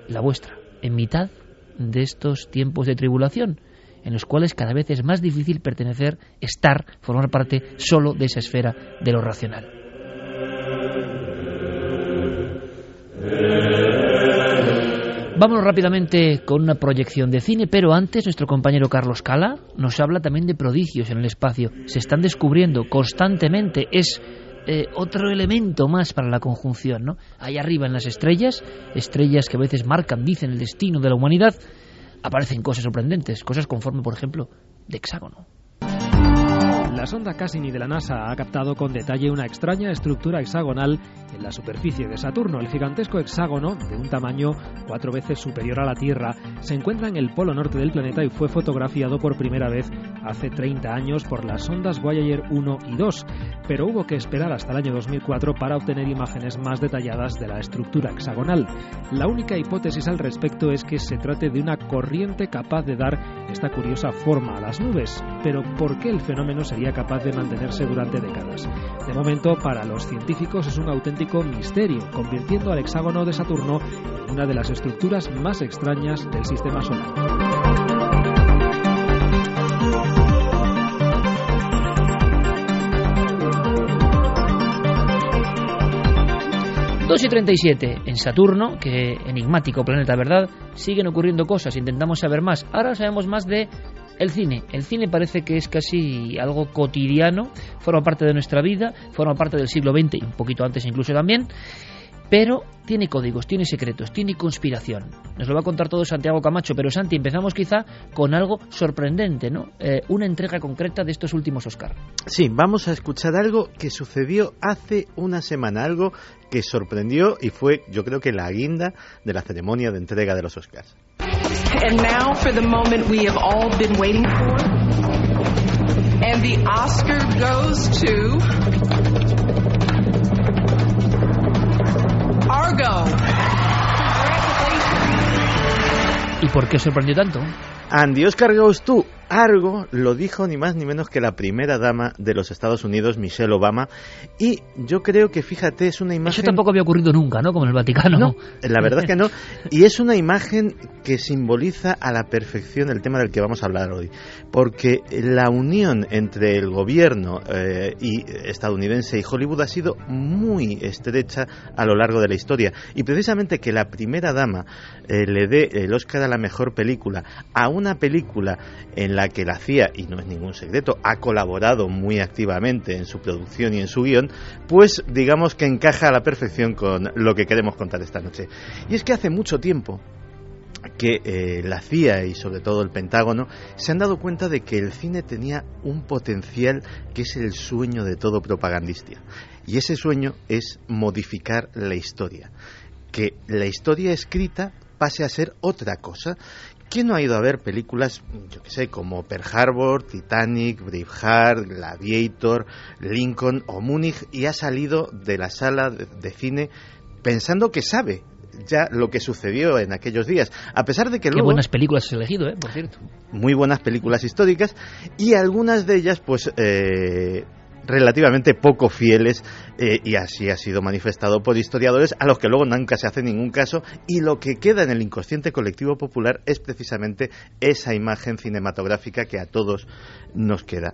la vuestra, en mitad de estos tiempos de tribulación en los cuales cada vez es más difícil pertenecer, estar, formar parte solo de esa esfera de lo racional. Vámonos rápidamente con una proyección de cine, pero antes nuestro compañero Carlos Cala nos habla también de prodigios en el espacio. Se están descubriendo constantemente, es eh, otro elemento más para la conjunción, ¿no? Ahí arriba en las estrellas, estrellas que a veces marcan, dicen el destino de la humanidad, aparecen cosas sorprendentes, cosas conforme, por ejemplo, de hexágono. La sonda Cassini de la NASA ha captado con detalle una extraña estructura hexagonal en la superficie de Saturno. El gigantesco hexágono, de un tamaño cuatro veces superior a la Tierra, se encuentra en el polo norte del planeta y fue fotografiado por primera vez hace 30 años por las sondas Voyager 1 y 2, pero hubo que esperar hasta el año 2004 para obtener imágenes más detalladas de la estructura hexagonal. La única hipótesis al respecto es que se trate de una corriente capaz de dar esta curiosa forma a las nubes, pero ¿por qué el fenómeno sería capaz de mantenerse durante décadas? De momento, para los científicos es un auténtico misterio, convirtiendo al hexágono de Saturno en una de las estructuras más extrañas del sistema solar. 2 y 37 en Saturno, que enigmático planeta, ¿verdad? Siguen ocurriendo cosas, intentamos saber más. Ahora sabemos más de el cine. El cine parece que es casi algo cotidiano, forma parte de nuestra vida, forma parte del siglo XX y un poquito antes incluso también. Pero tiene códigos, tiene secretos, tiene conspiración. Nos lo va a contar todo Santiago Camacho, pero Santi, empezamos quizá con algo sorprendente, ¿no? Eh, una entrega concreta de estos últimos Oscar. Sí, vamos a escuchar algo que sucedió hace una semana, algo que sorprendió y fue, yo creo que la guinda de la ceremonia de entrega de los Oscars. And now for the moment we have all been waiting for. And the Oscar goes to Argo. ¿Y por qué sorprendió tanto? Andy Oscar Goes to Argo lo dijo ni más ni menos que la primera dama de los Estados Unidos, Michelle Obama, y yo creo que, fíjate, es una imagen... Eso tampoco había ocurrido nunca, ¿no? Como en el Vaticano. No, la verdad que no. Y es una imagen que simboliza a la perfección el tema del que vamos a hablar hoy. Porque la unión entre el gobierno eh, y estadounidense y Hollywood ha sido muy estrecha a lo largo de la historia. Y precisamente que la primera dama eh, le dé el Oscar a la mejor película a una película en la que la CIA, y no es ningún secreto, ha colaborado muy activamente en su producción y en su guion, pues digamos que encaja a la perfección con lo que queremos contar esta noche. Y es que hace mucho tiempo que eh, la CIA y sobre todo el Pentágono se han dado cuenta de que el cine tenía un potencial que es el sueño de todo propagandista. Y ese sueño es modificar la historia. Que la historia escrita pase a ser otra cosa. ¿Quién no ha ido a ver películas, yo que sé, como Pearl Harbor, Titanic, Braveheart, Gladiator, Lincoln o Múnich y ha salido de la sala de, cine pensando que sabe ya lo que sucedió en aquellos días, a pesar de que Qué luego buenas películas has elegido, ¿eh? por cierto. muy buenas películas históricas y algunas de ellas pues eh, relativamente poco fieles eh, y así ha sido manifestado por historiadores a los que luego nunca se hace ningún caso y lo que queda en el inconsciente colectivo popular es precisamente esa imagen cinematográfica que a todos nos queda.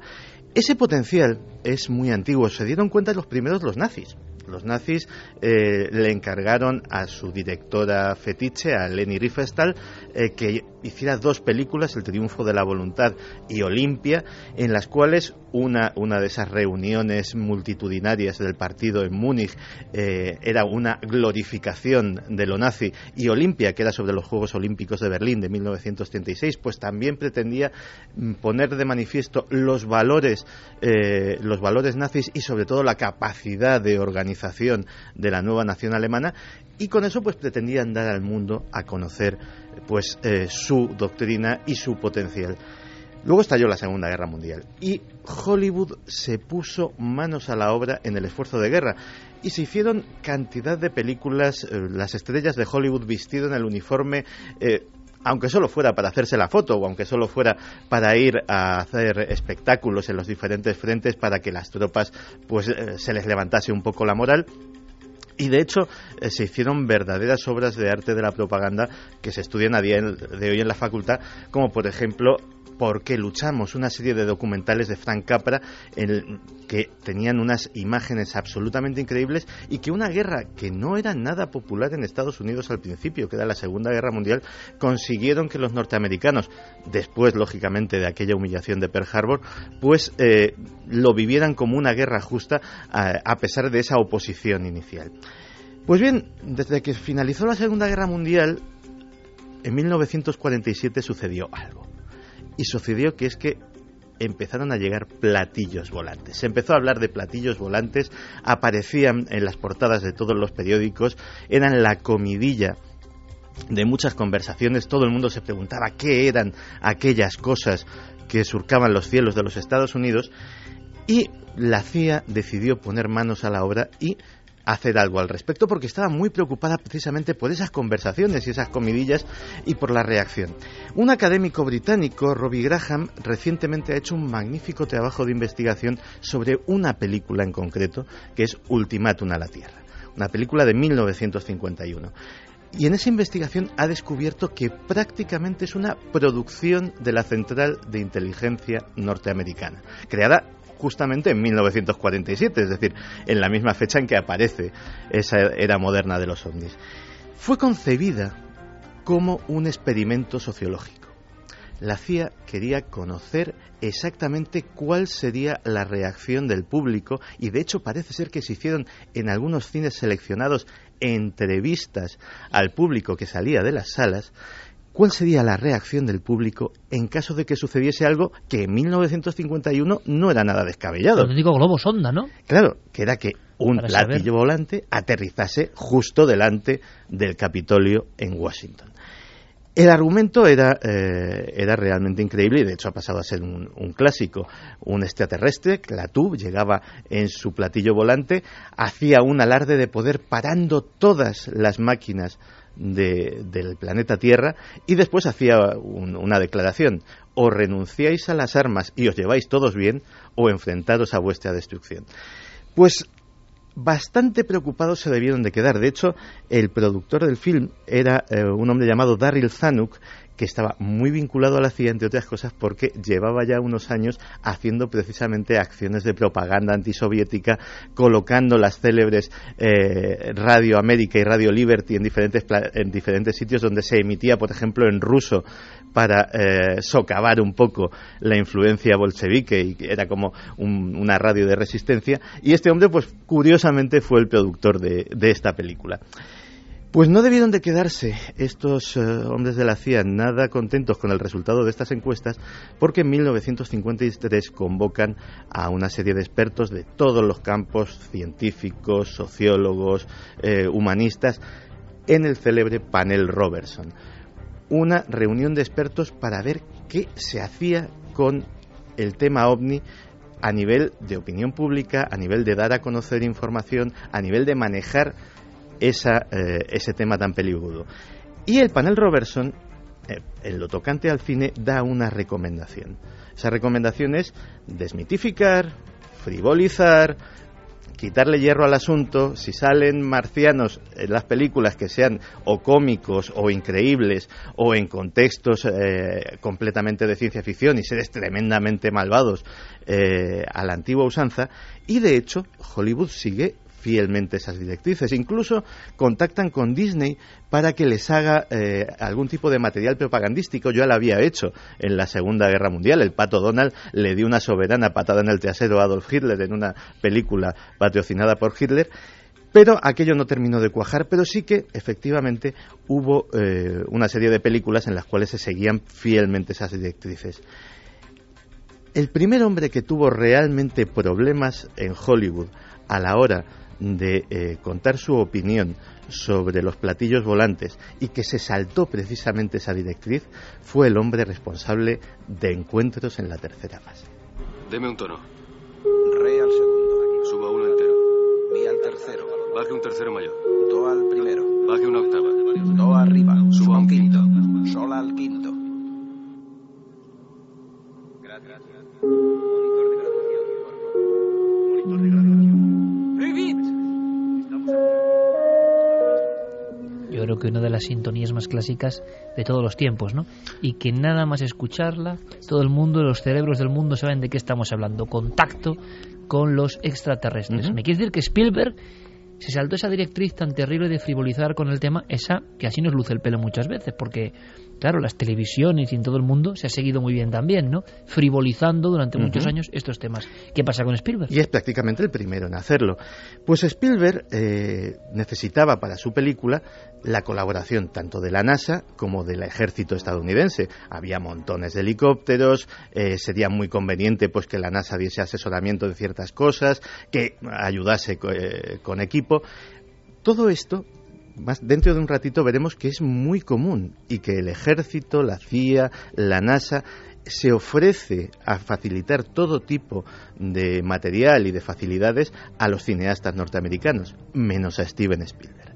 Ese potencial es muy antiguo, se dieron cuenta los primeros los nazis. Los nazis eh, le encargaron a su directora fetiche, a Leni Riefenstahl, eh, que hiciera dos películas, El triunfo de la voluntad y Olimpia, en las cuales una, una de esas reuniones multitudinarias del partido en Múnich eh, era una glorificación de lo nazi. Y Olimpia, que era sobre los Juegos Olímpicos de Berlín de 1936, pues también pretendía mm, poner de manifiesto los valores, eh, los valores nazis y sobre todo la capacidad de organización de la nueva nación alemana. Y con eso pues pretendían dar al mundo a conocer pues eh, su doctrina y su potencial. Luego estalló la Segunda Guerra Mundial y Hollywood se puso manos a la obra en el esfuerzo de guerra y se hicieron cantidad de películas, eh, las estrellas de Hollywood vestido en el uniforme. Eh, aunque solo fuera para hacerse la foto o aunque solo fuera para ir a hacer espectáculos en los diferentes frentes para que las tropas pues se les levantase un poco la moral y de hecho eh, se hicieron verdaderas obras de arte de la propaganda que se estudian a día de hoy en la facultad, como por ejemplo ¿Por qué luchamos? Una serie de documentales de Frank Capra en que tenían unas imágenes absolutamente increíbles y que una guerra que no era nada popular en Estados Unidos al principio, que era la Segunda Guerra Mundial, consiguieron que los norteamericanos, después lógicamente de aquella humillación de Pearl Harbor, pues eh, lo vivieran como una guerra justa a, a pesar de esa oposición inicial. Pues bien, desde que finalizó la Segunda Guerra Mundial, en 1947 sucedió algo. Y sucedió que es que empezaron a llegar platillos volantes. Se empezó a hablar de platillos volantes, aparecían en las portadas de todos los periódicos, eran la comidilla de muchas conversaciones, todo el mundo se preguntaba qué eran aquellas cosas que surcaban los cielos de los Estados Unidos y la CIA decidió poner manos a la obra y hacer algo al respecto porque estaba muy preocupada precisamente por esas conversaciones y esas comidillas y por la reacción. Un académico británico, Robbie Graham, recientemente ha hecho un magnífico trabajo de investigación sobre una película en concreto que es Ultimátum a la Tierra, una película de 1951. Y en esa investigación ha descubierto que prácticamente es una producción de la Central de Inteligencia norteamericana, creada justamente en 1947, es decir, en la misma fecha en que aparece esa era moderna de los ovnis. Fue concebida como un experimento sociológico. La CIA quería conocer exactamente cuál sería la reacción del público y de hecho parece ser que se hicieron en algunos cines seleccionados entrevistas al público que salía de las salas ¿Cuál sería la reacción del público en caso de que sucediese algo que en 1951 no era nada descabellado? Lo digo globo sonda, ¿no? Claro, que era que un Para platillo saber. volante aterrizase justo delante del Capitolio en Washington. El argumento era, eh, era realmente increíble y de hecho ha pasado a ser un, un clásico. Un extraterrestre, Klaatu, llegaba en su platillo volante, hacía un alarde de poder parando todas las máquinas de- del planeta Tierra y después hacía un- una declaración. O renunciáis a las armas y os lleváis todos bien o enfrentaros a vuestra destrucción. Pues bastante preocupados se debieron de quedar. De hecho, el productor del film era eh, un hombre llamado Daryl Zanuck, que estaba muy vinculado a la CIA, entre otras cosas, porque llevaba ya unos años haciendo precisamente acciones de propaganda antisoviética, colocando las célebres eh, Radio América y Radio Liberty en diferentes, en diferentes sitios donde se emitía, por ejemplo, en ruso para eh, socavar un poco la influencia bolchevique y era como un- una radio de resistencia. Y este hombre, pues curiosamente, fue el productor de esta película. Pues no debieron de quedarse estos eh, hombres de la CIA nada contentos con el resultado de estas encuestas porque en 1953 convocan a una serie de expertos de todos los campos científicos, sociólogos, eh, humanistas en el célebre panel Robertson. Una reunión de expertos para ver qué se hacía con el tema ovni a nivel de opinión pública, a nivel de dar a conocer información, a nivel de manejar esa, eh, ese tema tan peligroso. Y el panel Robertson, eh, en lo tocante al cine, da una recomendación. Esa recomendación es desmitificar, frivolizar, quitarle hierro al asunto, si salen marcianos en las películas que sean o cómicos o increíbles o en contextos eh, completamente de ciencia ficción y seres tremendamente malvados a la antigua usanza, y de hecho Hollywood sigue fielmente esas directrices. Incluso contactan con Disney para que les haga eh, algún tipo de material propagandístico. Yo ya lo había hecho en la Segunda Guerra Mundial. El pato Donald le dio una soberana patada en el trasero a Adolf Hitler en una película patrocinada por Hitler. Pero aquello no terminó de cuajar, pero sí que efectivamente hubo eh, una serie de películas en las cuales se seguían fielmente esas directrices. El primer hombre que tuvo realmente problemas en Hollywood a la hora de eh, contar su opinión sobre los platillos volantes y que se saltó precisamente esa directriz fue el hombre responsable de encuentros en la tercera fase. Deme un tono. Re al segundo. Suba uno entero. Mi al tercero. Baje un tercero mayor. Do al primero. Baje una octava. Do arriba. Suba un quinto. Sol al quinto. Gracias. Monitor de graduación. Monitor de graduación. Yo creo que una de las sintonías más clásicas de todos los tiempos, ¿no? Y que nada más escucharla, todo el mundo, los cerebros del mundo saben de qué estamos hablando. Contacto con los extraterrestres. Me quiere decir que Spielberg se saltó esa directriz tan terrible de frivolizar con el tema, esa que así nos luce el pelo muchas veces, porque, claro, las televisiones y en todo el mundo se ha seguido muy bien también, ¿no? Frivolizando durante muchos años estos temas. ¿Qué pasa con Spielberg? Y es prácticamente el primero en hacerlo. Pues Spielberg eh, necesitaba para su película la colaboración tanto de la NASA como del ejército estadounidense. Había montones de helicópteros, eh, sería muy conveniente pues que la NASA diese asesoramiento de ciertas cosas, que ayudase eh, con Todo esto más dentro de un ratito veremos que es muy común y que el ejército, la CIA, la NASA se ofrece a facilitar todo tipo de material y de facilidades a los cineastas norteamericanos, menos a Steven Spielberg.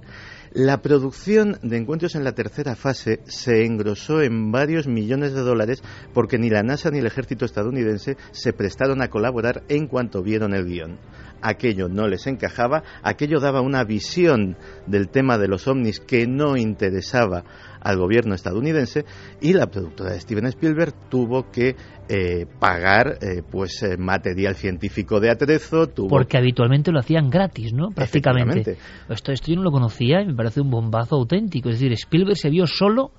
La producción de Encuentros en la tercera fase se engrosó en varios millones de dólares porque ni la NASA ni el ejército estadounidense se prestaron a colaborar en cuanto vieron el guion. Aquello no les encajaba, aquello daba una visión del tema de los ovnis que no interesaba al gobierno estadounidense y la productora de Steven Spielberg tuvo que eh, pagar eh, pues eh, material científico de atrezo, tuvo Porque habitualmente lo hacían gratis, ¿no? Prácticamente. Esto, esto yo no lo conocía y me parece un bombazo auténtico. Es decir, Spielberg se vio solo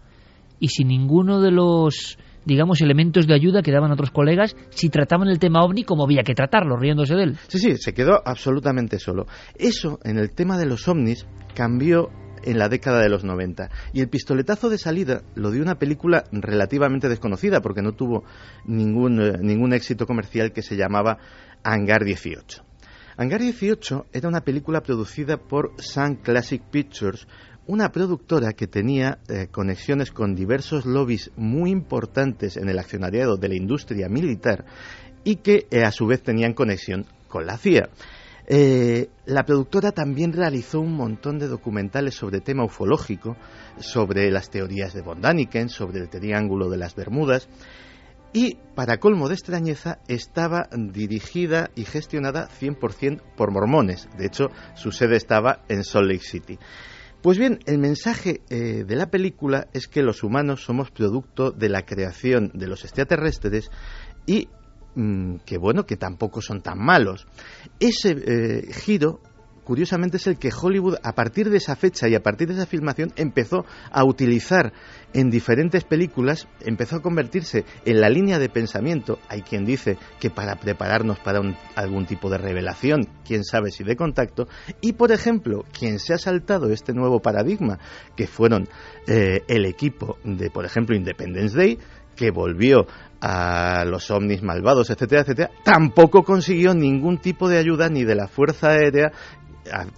y sin ninguno de los, digamos, elementos de ayuda que daban otros colegas si trataban el tema ovni como había que tratarlo, riéndose de él. Sí, sí, se quedó absolutamente solo. Eso, en el tema de los ovnis, cambió en la década de los 90. Y el pistoletazo de salida lo dio una película relativamente desconocida, porque no tuvo ningún, eh, ningún éxito comercial que se llamaba Hangar 18. Hangar 18 era una película producida por Sun Classic Pictures, una productora que tenía eh, conexiones con diversos lobbies muy importantes en el accionariado de la industria militar y que eh, a su vez tenían conexión con la CIA. Eh, la productora también realizó un montón de documentales sobre tema ufológico, sobre las teorías de von Daniken, sobre el Triángulo de las Bermudas, y, para colmo de extrañeza, estaba dirigida y gestionada 100% por mormones. De hecho, su sede estaba en Salt Lake City. Pues bien, el mensaje eh, de la película es que los humanos somos producto de la creación de los extraterrestres y mm, que bueno, que tampoco son tan malos. Ese eh, giro curiosamente, es el que Hollywood, a partir de esa fecha y a partir de esa filmación, empezó a utilizar en diferentes películas, empezó a convertirse en la línea de pensamiento. Hay quien dice que para prepararnos para un- algún tipo de revelación, quién sabe si de contacto. Y, por ejemplo, quien se ha saltado este nuevo paradigma, que fueron eh, el equipo de, por ejemplo, Independence Day, que volvió a los ovnis malvados, etcétera, etcétera, tampoco consiguió ningún tipo de ayuda ni de la Fuerza Aérea.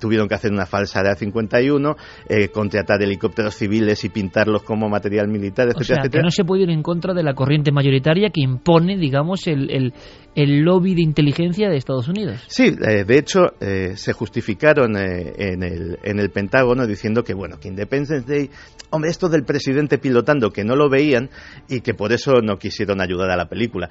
Tuvieron que hacer una falsa Área 51, eh, contratar helicópteros civiles y pintarlos como material militar, O etcétera, sea, que etcétera. no se puede ir en contra de la corriente mayoritaria que impone, digamos, el, el, el lobby de inteligencia de Estados Unidos. Sí, eh, de hecho, eh, se justificaron eh, en, el, en el Pentágono diciendo que, bueno, que Independence Day, hombre, esto del presidente pilotando, que no lo veían y que por eso no quisieron ayudar a la película.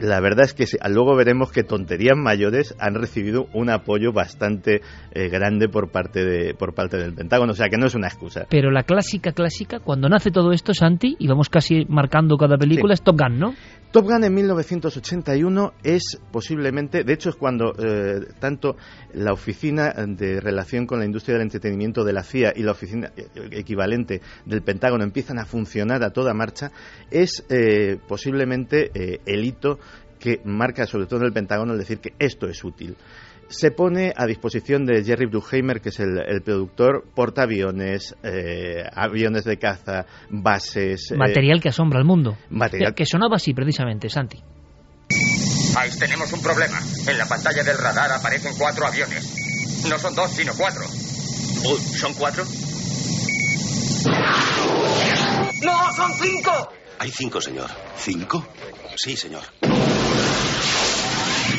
La verdad es que sí, luego veremos que tonterías mayores han recibido un apoyo bastante eh, grande por parte, de, por parte del Pentágono, o sea que no es una excusa. Pero la clásica, clásica, cuando nace todo esto, Santi, y vamos casi marcando cada película, es Top Gun, ¿no? Top Gun en 1981 es posiblemente, de hecho es cuando eh, tanto la Oficina de Relación con la Industria del Entretenimiento de la CIA y la oficina eh, equivalente del Pentágono empiezan a funcionar a toda marcha, es eh, posiblemente el hito que marca sobre todo en el Pentágono el decir que esto es útil. Se pone a disposición de Jerry Bruckheimer, que es el, el productor, portaaviones, eh, aviones de caza, bases. eh, Material que asombra al mundo. material Que, que sonaba así, precisamente, Santi. Ahí tenemos un problema. En la pantalla del radar aparecen cuatro aviones. No son dos, sino cuatro. Uy, ¿son cuatro? ¡No, son cinco! Hay cinco, señor. ¿Cinco? Sí, señor.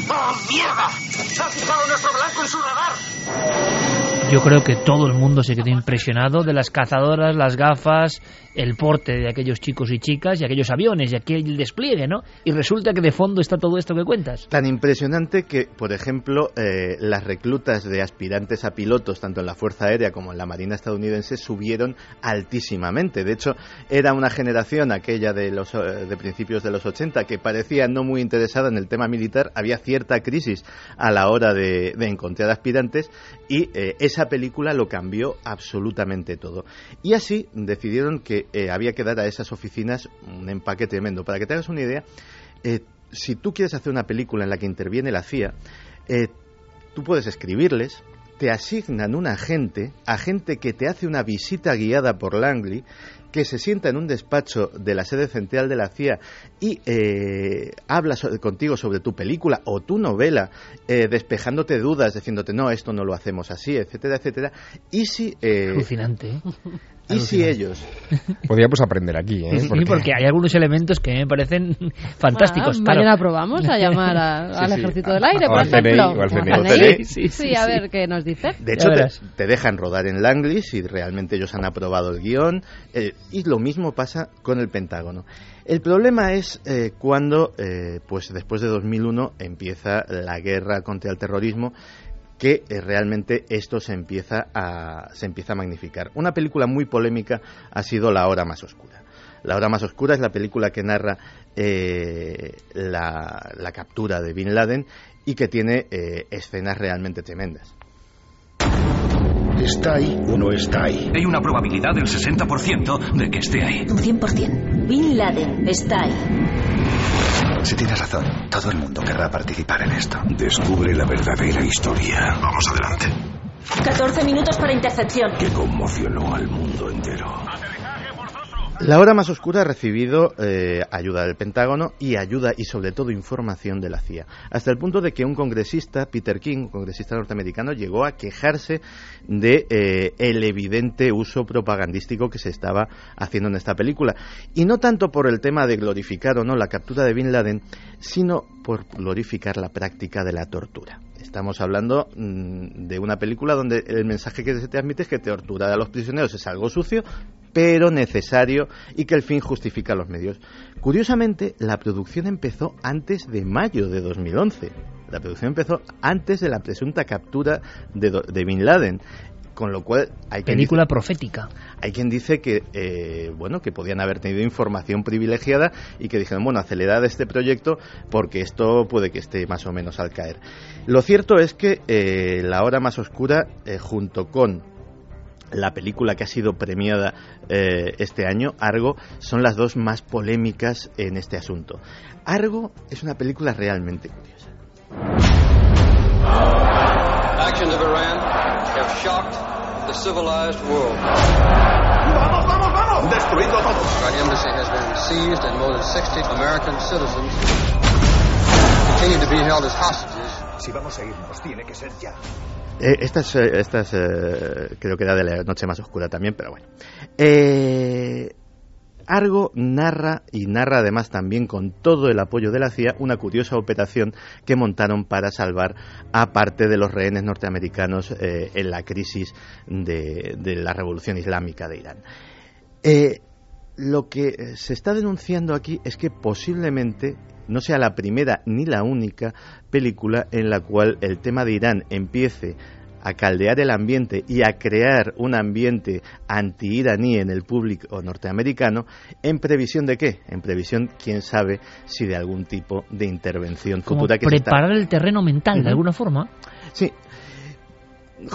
¡Oh, mierda! ¡Se ha fijado nuestro blanco en su radar! Yo creo que todo el mundo se quedó impresionado de las cazadoras, las gafas, el porte de aquellos chicos y chicas y aquellos aviones y aquel despliegue, ¿no? Y resulta que de fondo está todo esto que cuentas. Tan impresionante que, por ejemplo, eh, las reclutas de aspirantes a pilotos, tanto en la Fuerza Aérea como en la Marina estadounidense, subieron altísimamente. De hecho, era una generación, aquella de, los, eh, de principios de los 80, que parecía no muy interesada en el tema militar. Había cierta crisis a la hora de, encontrar aspirantes y eh, esa película lo cambió absolutamente todo. Y así decidieron que eh, había que dar a esas oficinas un empaque tremendo. Para que te hagas una idea, eh, si tú quieres hacer una película en la que interviene la CIA, eh, tú puedes escribirles, te asignan un agente, agente que te hace una visita guiada por Langley, que se sienta en un despacho de la sede central de la CIA y eh, habla so- contigo sobre tu película o tu novela, eh, despejándote dudas, diciéndote, no, esto no lo hacemos así, etcétera, etcétera. Y si... eh, Alucinante, y si ellos... Podríamos aprender aquí, ¿eh? Sí, porque hay algunos elementos que me parecen fantásticos. Ah, claro. mañana probamos a llamar a- Sí, al sí. Ejército del Aire, O por al CNI, ejemplo. o al CNI. Sí, Sí, a ver qué nos dice. De hecho, te, te dejan rodar en Langley si realmente ellos han aprobado el guion. eh, y lo mismo pasa con el Pentágono. El problema es eh, cuando, eh, pues después de 2001, empieza la guerra contra el terrorismo que eh, realmente esto se empieza, a, se empieza a magnificar. Una película muy polémica ha sido La Hora Más Oscura. La Hora Más Oscura es la película que narra eh, la, la captura de Bin Laden y que tiene eh, escenas realmente tremendas. ¿Está ahí o no está ahí? Hay una probabilidad del 60% de que esté ahí. Un 100%. Bin Laden está ahí. Si tienes razón, todo el mundo querrá participar en esto. Descubre la verdadera historia. Vamos adelante. 14 minutos para intercepción. Que conmocionó al mundo entero. La hora más oscura ha recibido eh, ayuda del Pentágono y ayuda y sobre todo información de la CIA, hasta el punto de que un congresista, Peter King, un congresista norteamericano, llegó a quejarse de eh, el evidente uso propagandístico que se estaba haciendo en esta película y no tanto por el tema de glorificar o no la captura de Bin Laden, sino por glorificar la práctica de la tortura. Estamos hablando mm, de una película donde el mensaje que se te admite es que torturar a los prisioneros es algo sucio, pero necesario y que el fin justifica los medios. Curiosamente, la producción empezó antes de mayo de 2011. La producción empezó antes de la presunta captura de, Bin Laden Con lo cual hay quien Película dice- profética. hay quien dice que eh, bueno que podían haber tenido información privilegiada y que dijeron bueno acelerad este proyecto porque esto puede que esté más o menos al caer. Lo cierto es que eh, la hora más oscura eh, junto con la película que ha sido premiada eh, este año, Argo, son las dos más polémicas en este asunto. Argo es una película realmente curiosa. Actions of Iran have shocked the civilized world. ¡Vamos, vamos, vamos! ¡Destruidlo todo! Our embassy has been seized and more than 60 American citizens continue to be held as hostages. Si vamos a irnos, tiene que ser ya. Eh, esta es, eh, esta es, eh, creo que era de la noche más oscura también, pero bueno. Eh, Argo narra y narra además también con todo el apoyo de la CIA una curiosa operación que montaron para salvar a parte de los rehenes norteamericanos en la crisis de, de la revolución islámica de Irán. Lo que se está denunciando aquí es que posiblemente no sea la primera ni la única película en la cual el tema de Irán empiece a caldear el ambiente y a crear un ambiente anti-iraní en el público norteamericano, ¿en previsión de qué? En previsión, quién sabe, si de algún tipo de intervención Como futura que se está- preparar el terreno mental, de alguna forma. Sí.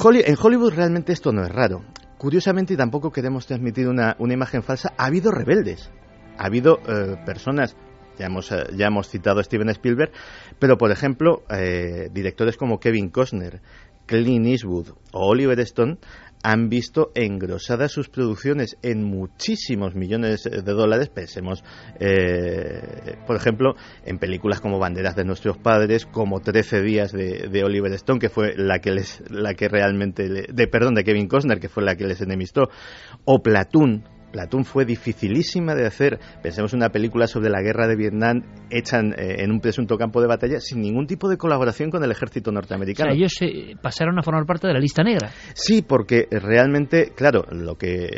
Holly- en Hollywood realmente esto no es raro. Curiosamente, y tampoco queremos transmitir una, una imagen falsa, ha habido rebeldes. Ha habido eh, personas, ya hemos, eh, ya hemos citado a Steven Spielberg, pero por ejemplo, eh, directores como Kevin Costner, Clint Eastwood o Oliver Stone han visto engrosadas sus producciones en muchísimos millones de dólares. Pensemos, eh, por ejemplo, en películas como Banderas de nuestros padres, como 13 días de, de Oliver Stone, que fue la que les, la que realmente, de perdón, de Kevin Costner, que fue la que les enemistó, o Platoon. Platoon fue dificilísima de hacer. Pensemos en una película sobre la guerra de Vietnam hecha en, eh, en un presunto campo de batalla sin ningún tipo de colaboración con el ejército O sea, norteamericano. ellos eh, pasaron a formar parte de la lista negra. Sí, porque realmente, claro, lo que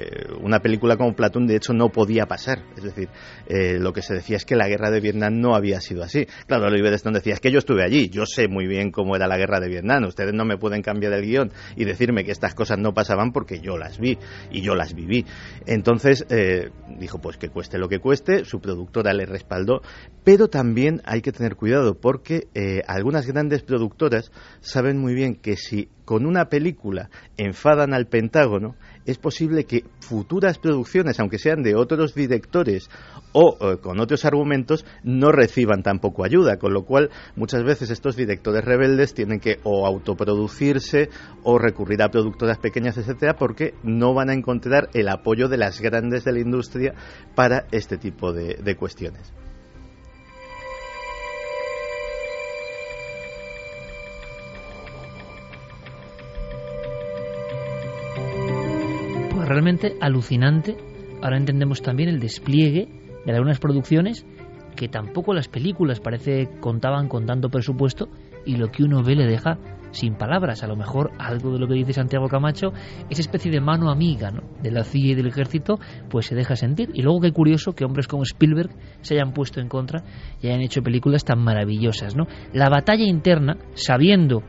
una película como Platoon de hecho no podía pasar. Es decir, eh, lo que se decía es que la guerra de Vietnam no había sido así. Claro, Oliver Stone decía, es que yo estuve allí, yo sé muy bien cómo era la guerra de Vietnam, ustedes no me pueden cambiar el guion y decirme que estas cosas no pasaban porque yo las vi y yo las viví. Entonces, eh, dijo, pues que cueste lo que cueste, su productora le respaldó, pero también hay que tener cuidado porque eh, algunas grandes productoras saben muy bien que si con una película enfadan al Pentágono, es posible que futuras producciones, aunque sean de otros directores o eh, con otros argumentos, no reciban tampoco ayuda, con lo cual muchas veces estos directores rebeldes tienen que o autoproducirse o recurrir a productoras pequeñas, etcétera, porque no van a encontrar el apoyo de las grandes de la industria para este tipo de, de cuestiones. Realmente alucinante. Ahora entendemos también el despliegue de algunas producciones que tampoco las películas parece contaban con tanto presupuesto y lo que uno ve le deja sin palabras. A lo mejor algo de lo que dice Santiago Camacho, esa especie de mano amiga ¿no? de la CIA y del ejército, pues se deja sentir. Y luego qué curioso que hombres como Spielberg se hayan puesto en contra y hayan hecho películas tan maravillosas. ¿no? La batalla interna, sabiendo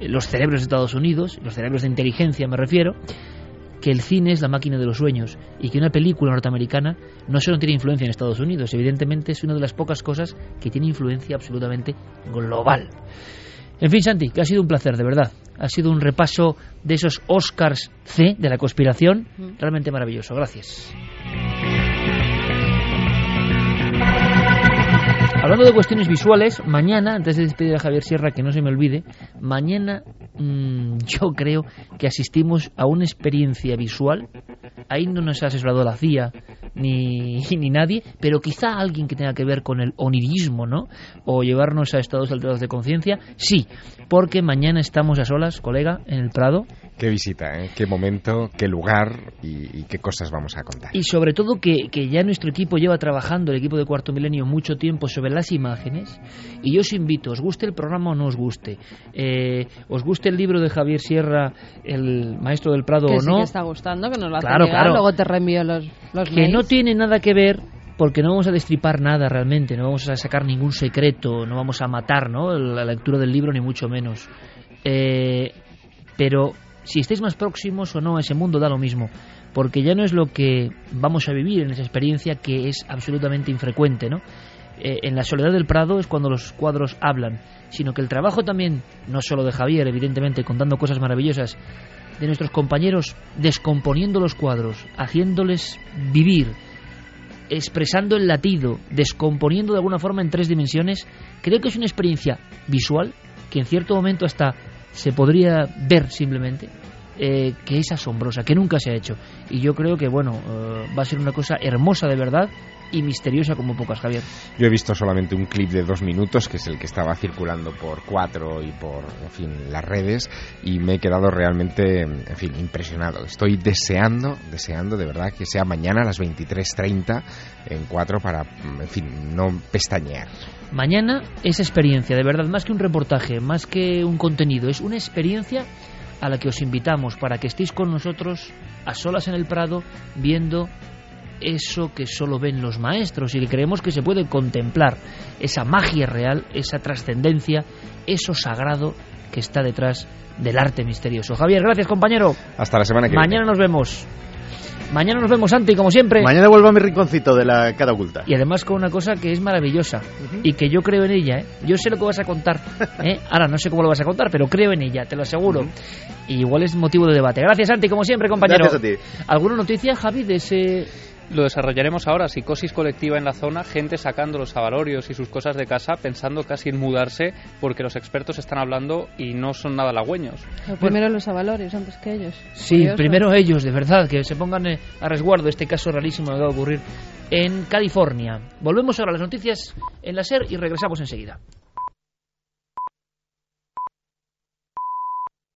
los cerebros de Estados Unidos, los cerebros de inteligencia me refiero, que el cine es la máquina de los sueños y que una película norteamericana no solo tiene influencia en Estados Unidos, evidentemente es una de las pocas cosas que tiene influencia absolutamente global. En fin, Santi, que ha sido un placer, de verdad. Ha sido un repaso de esos Oscars C de la conspiración realmente maravilloso. Gracias. Hablando de cuestiones visuales, mañana, antes de despedir a Javier Sierra, que no se me olvide, mañana mm, yo creo que asistimos a una experiencia visual. Ahí no nos ha asesorado la CIA ni, ni nadie, pero quizá alguien que tenga que ver con el onirismo, ¿no? O llevarnos a estados alterados de conciencia, sí, porque mañana estamos a solas, colega, en el Prado, Qué visita, ¿eh? qué momento, qué lugar y, y qué cosas vamos a contar. Y sobre todo que, que ya nuestro equipo lleva trabajando, el equipo de Cuarto Milenio, mucho tiempo sobre las imágenes. Y yo os invito, os guste el programa o no os guste, eh, os guste el libro de Javier Sierra, el maestro del Prado que o sí no, que está gustando, que nos lo Claro, claro. luego te reenvío los, los que mails. no tiene nada que ver porque no vamos a destripar nada realmente, no vamos a sacar ningún secreto, no vamos a matar ¿no? la lectura del libro ni mucho menos. Eh, pero si estáis más próximos o no a ese mundo da lo mismo, porque ya no es lo que vamos a vivir en esa experiencia que es absolutamente infrecuente, ¿no? Eh, en la soledad del Prado es cuando los cuadros hablan, sino que el trabajo también, no solo de Javier, evidentemente, contando cosas maravillosas, de nuestros compañeros descomponiendo los cuadros, haciéndoles vivir, expresando el latido, descomponiendo de alguna forma en tres dimensiones, creo que es una experiencia visual que en cierto momento hasta se podría ver simplemente, eh, que es asombrosa, que nunca se ha hecho. Y yo creo que, bueno, eh, va a ser una cosa hermosa de verdad y misteriosa como pocas, Javier. Yo he visto solamente un clip de dos minutos, que es el que estaba circulando por cuatro y por, en fin, las redes, y me he quedado realmente, en fin, impresionado. Estoy deseando, deseando de verdad que sea mañana a las 23.30 en cuatro para, en fin, no pestañear. Mañana es experiencia, de verdad, más que un reportaje, más que un contenido, es una experiencia a la que os invitamos para que estéis con nosotros a solas en el Prado viendo eso que solo ven los maestros y que creemos que se puede contemplar, esa magia real, esa trascendencia, eso sagrado que está detrás del arte misterioso. Javier, gracias compañero. Hasta la semana que Mañana viene. nos vemos. Mañana nos vemos, Santi, como siempre. Mañana vuelvo a mi rinconcito de la cara oculta. Y además con una cosa que es maravillosa y que yo creo en ella. ¿eh? Yo sé lo que vas a contar. ¿eh? Ahora no sé cómo lo vas a contar, pero creo en ella, te lo aseguro. Y igual es motivo de debate. Gracias, Santi, como siempre, compañero. Gracias a ti. ¿Alguna noticia, Javi, de ese Lo desarrollaremos ahora, psicosis colectiva en la zona, gente sacando los avalorios y sus cosas de casa pensando casi en mudarse porque los expertos están hablando y no son nada halagüeños. Pero primero los avalorios antes que ellos. Sí, Curioso. primero ellos, de verdad, que se pongan eh, a resguardo este caso rarísimo que acaba de ocurrir en California. Volvemos ahora a las noticias en la SER y regresamos enseguida.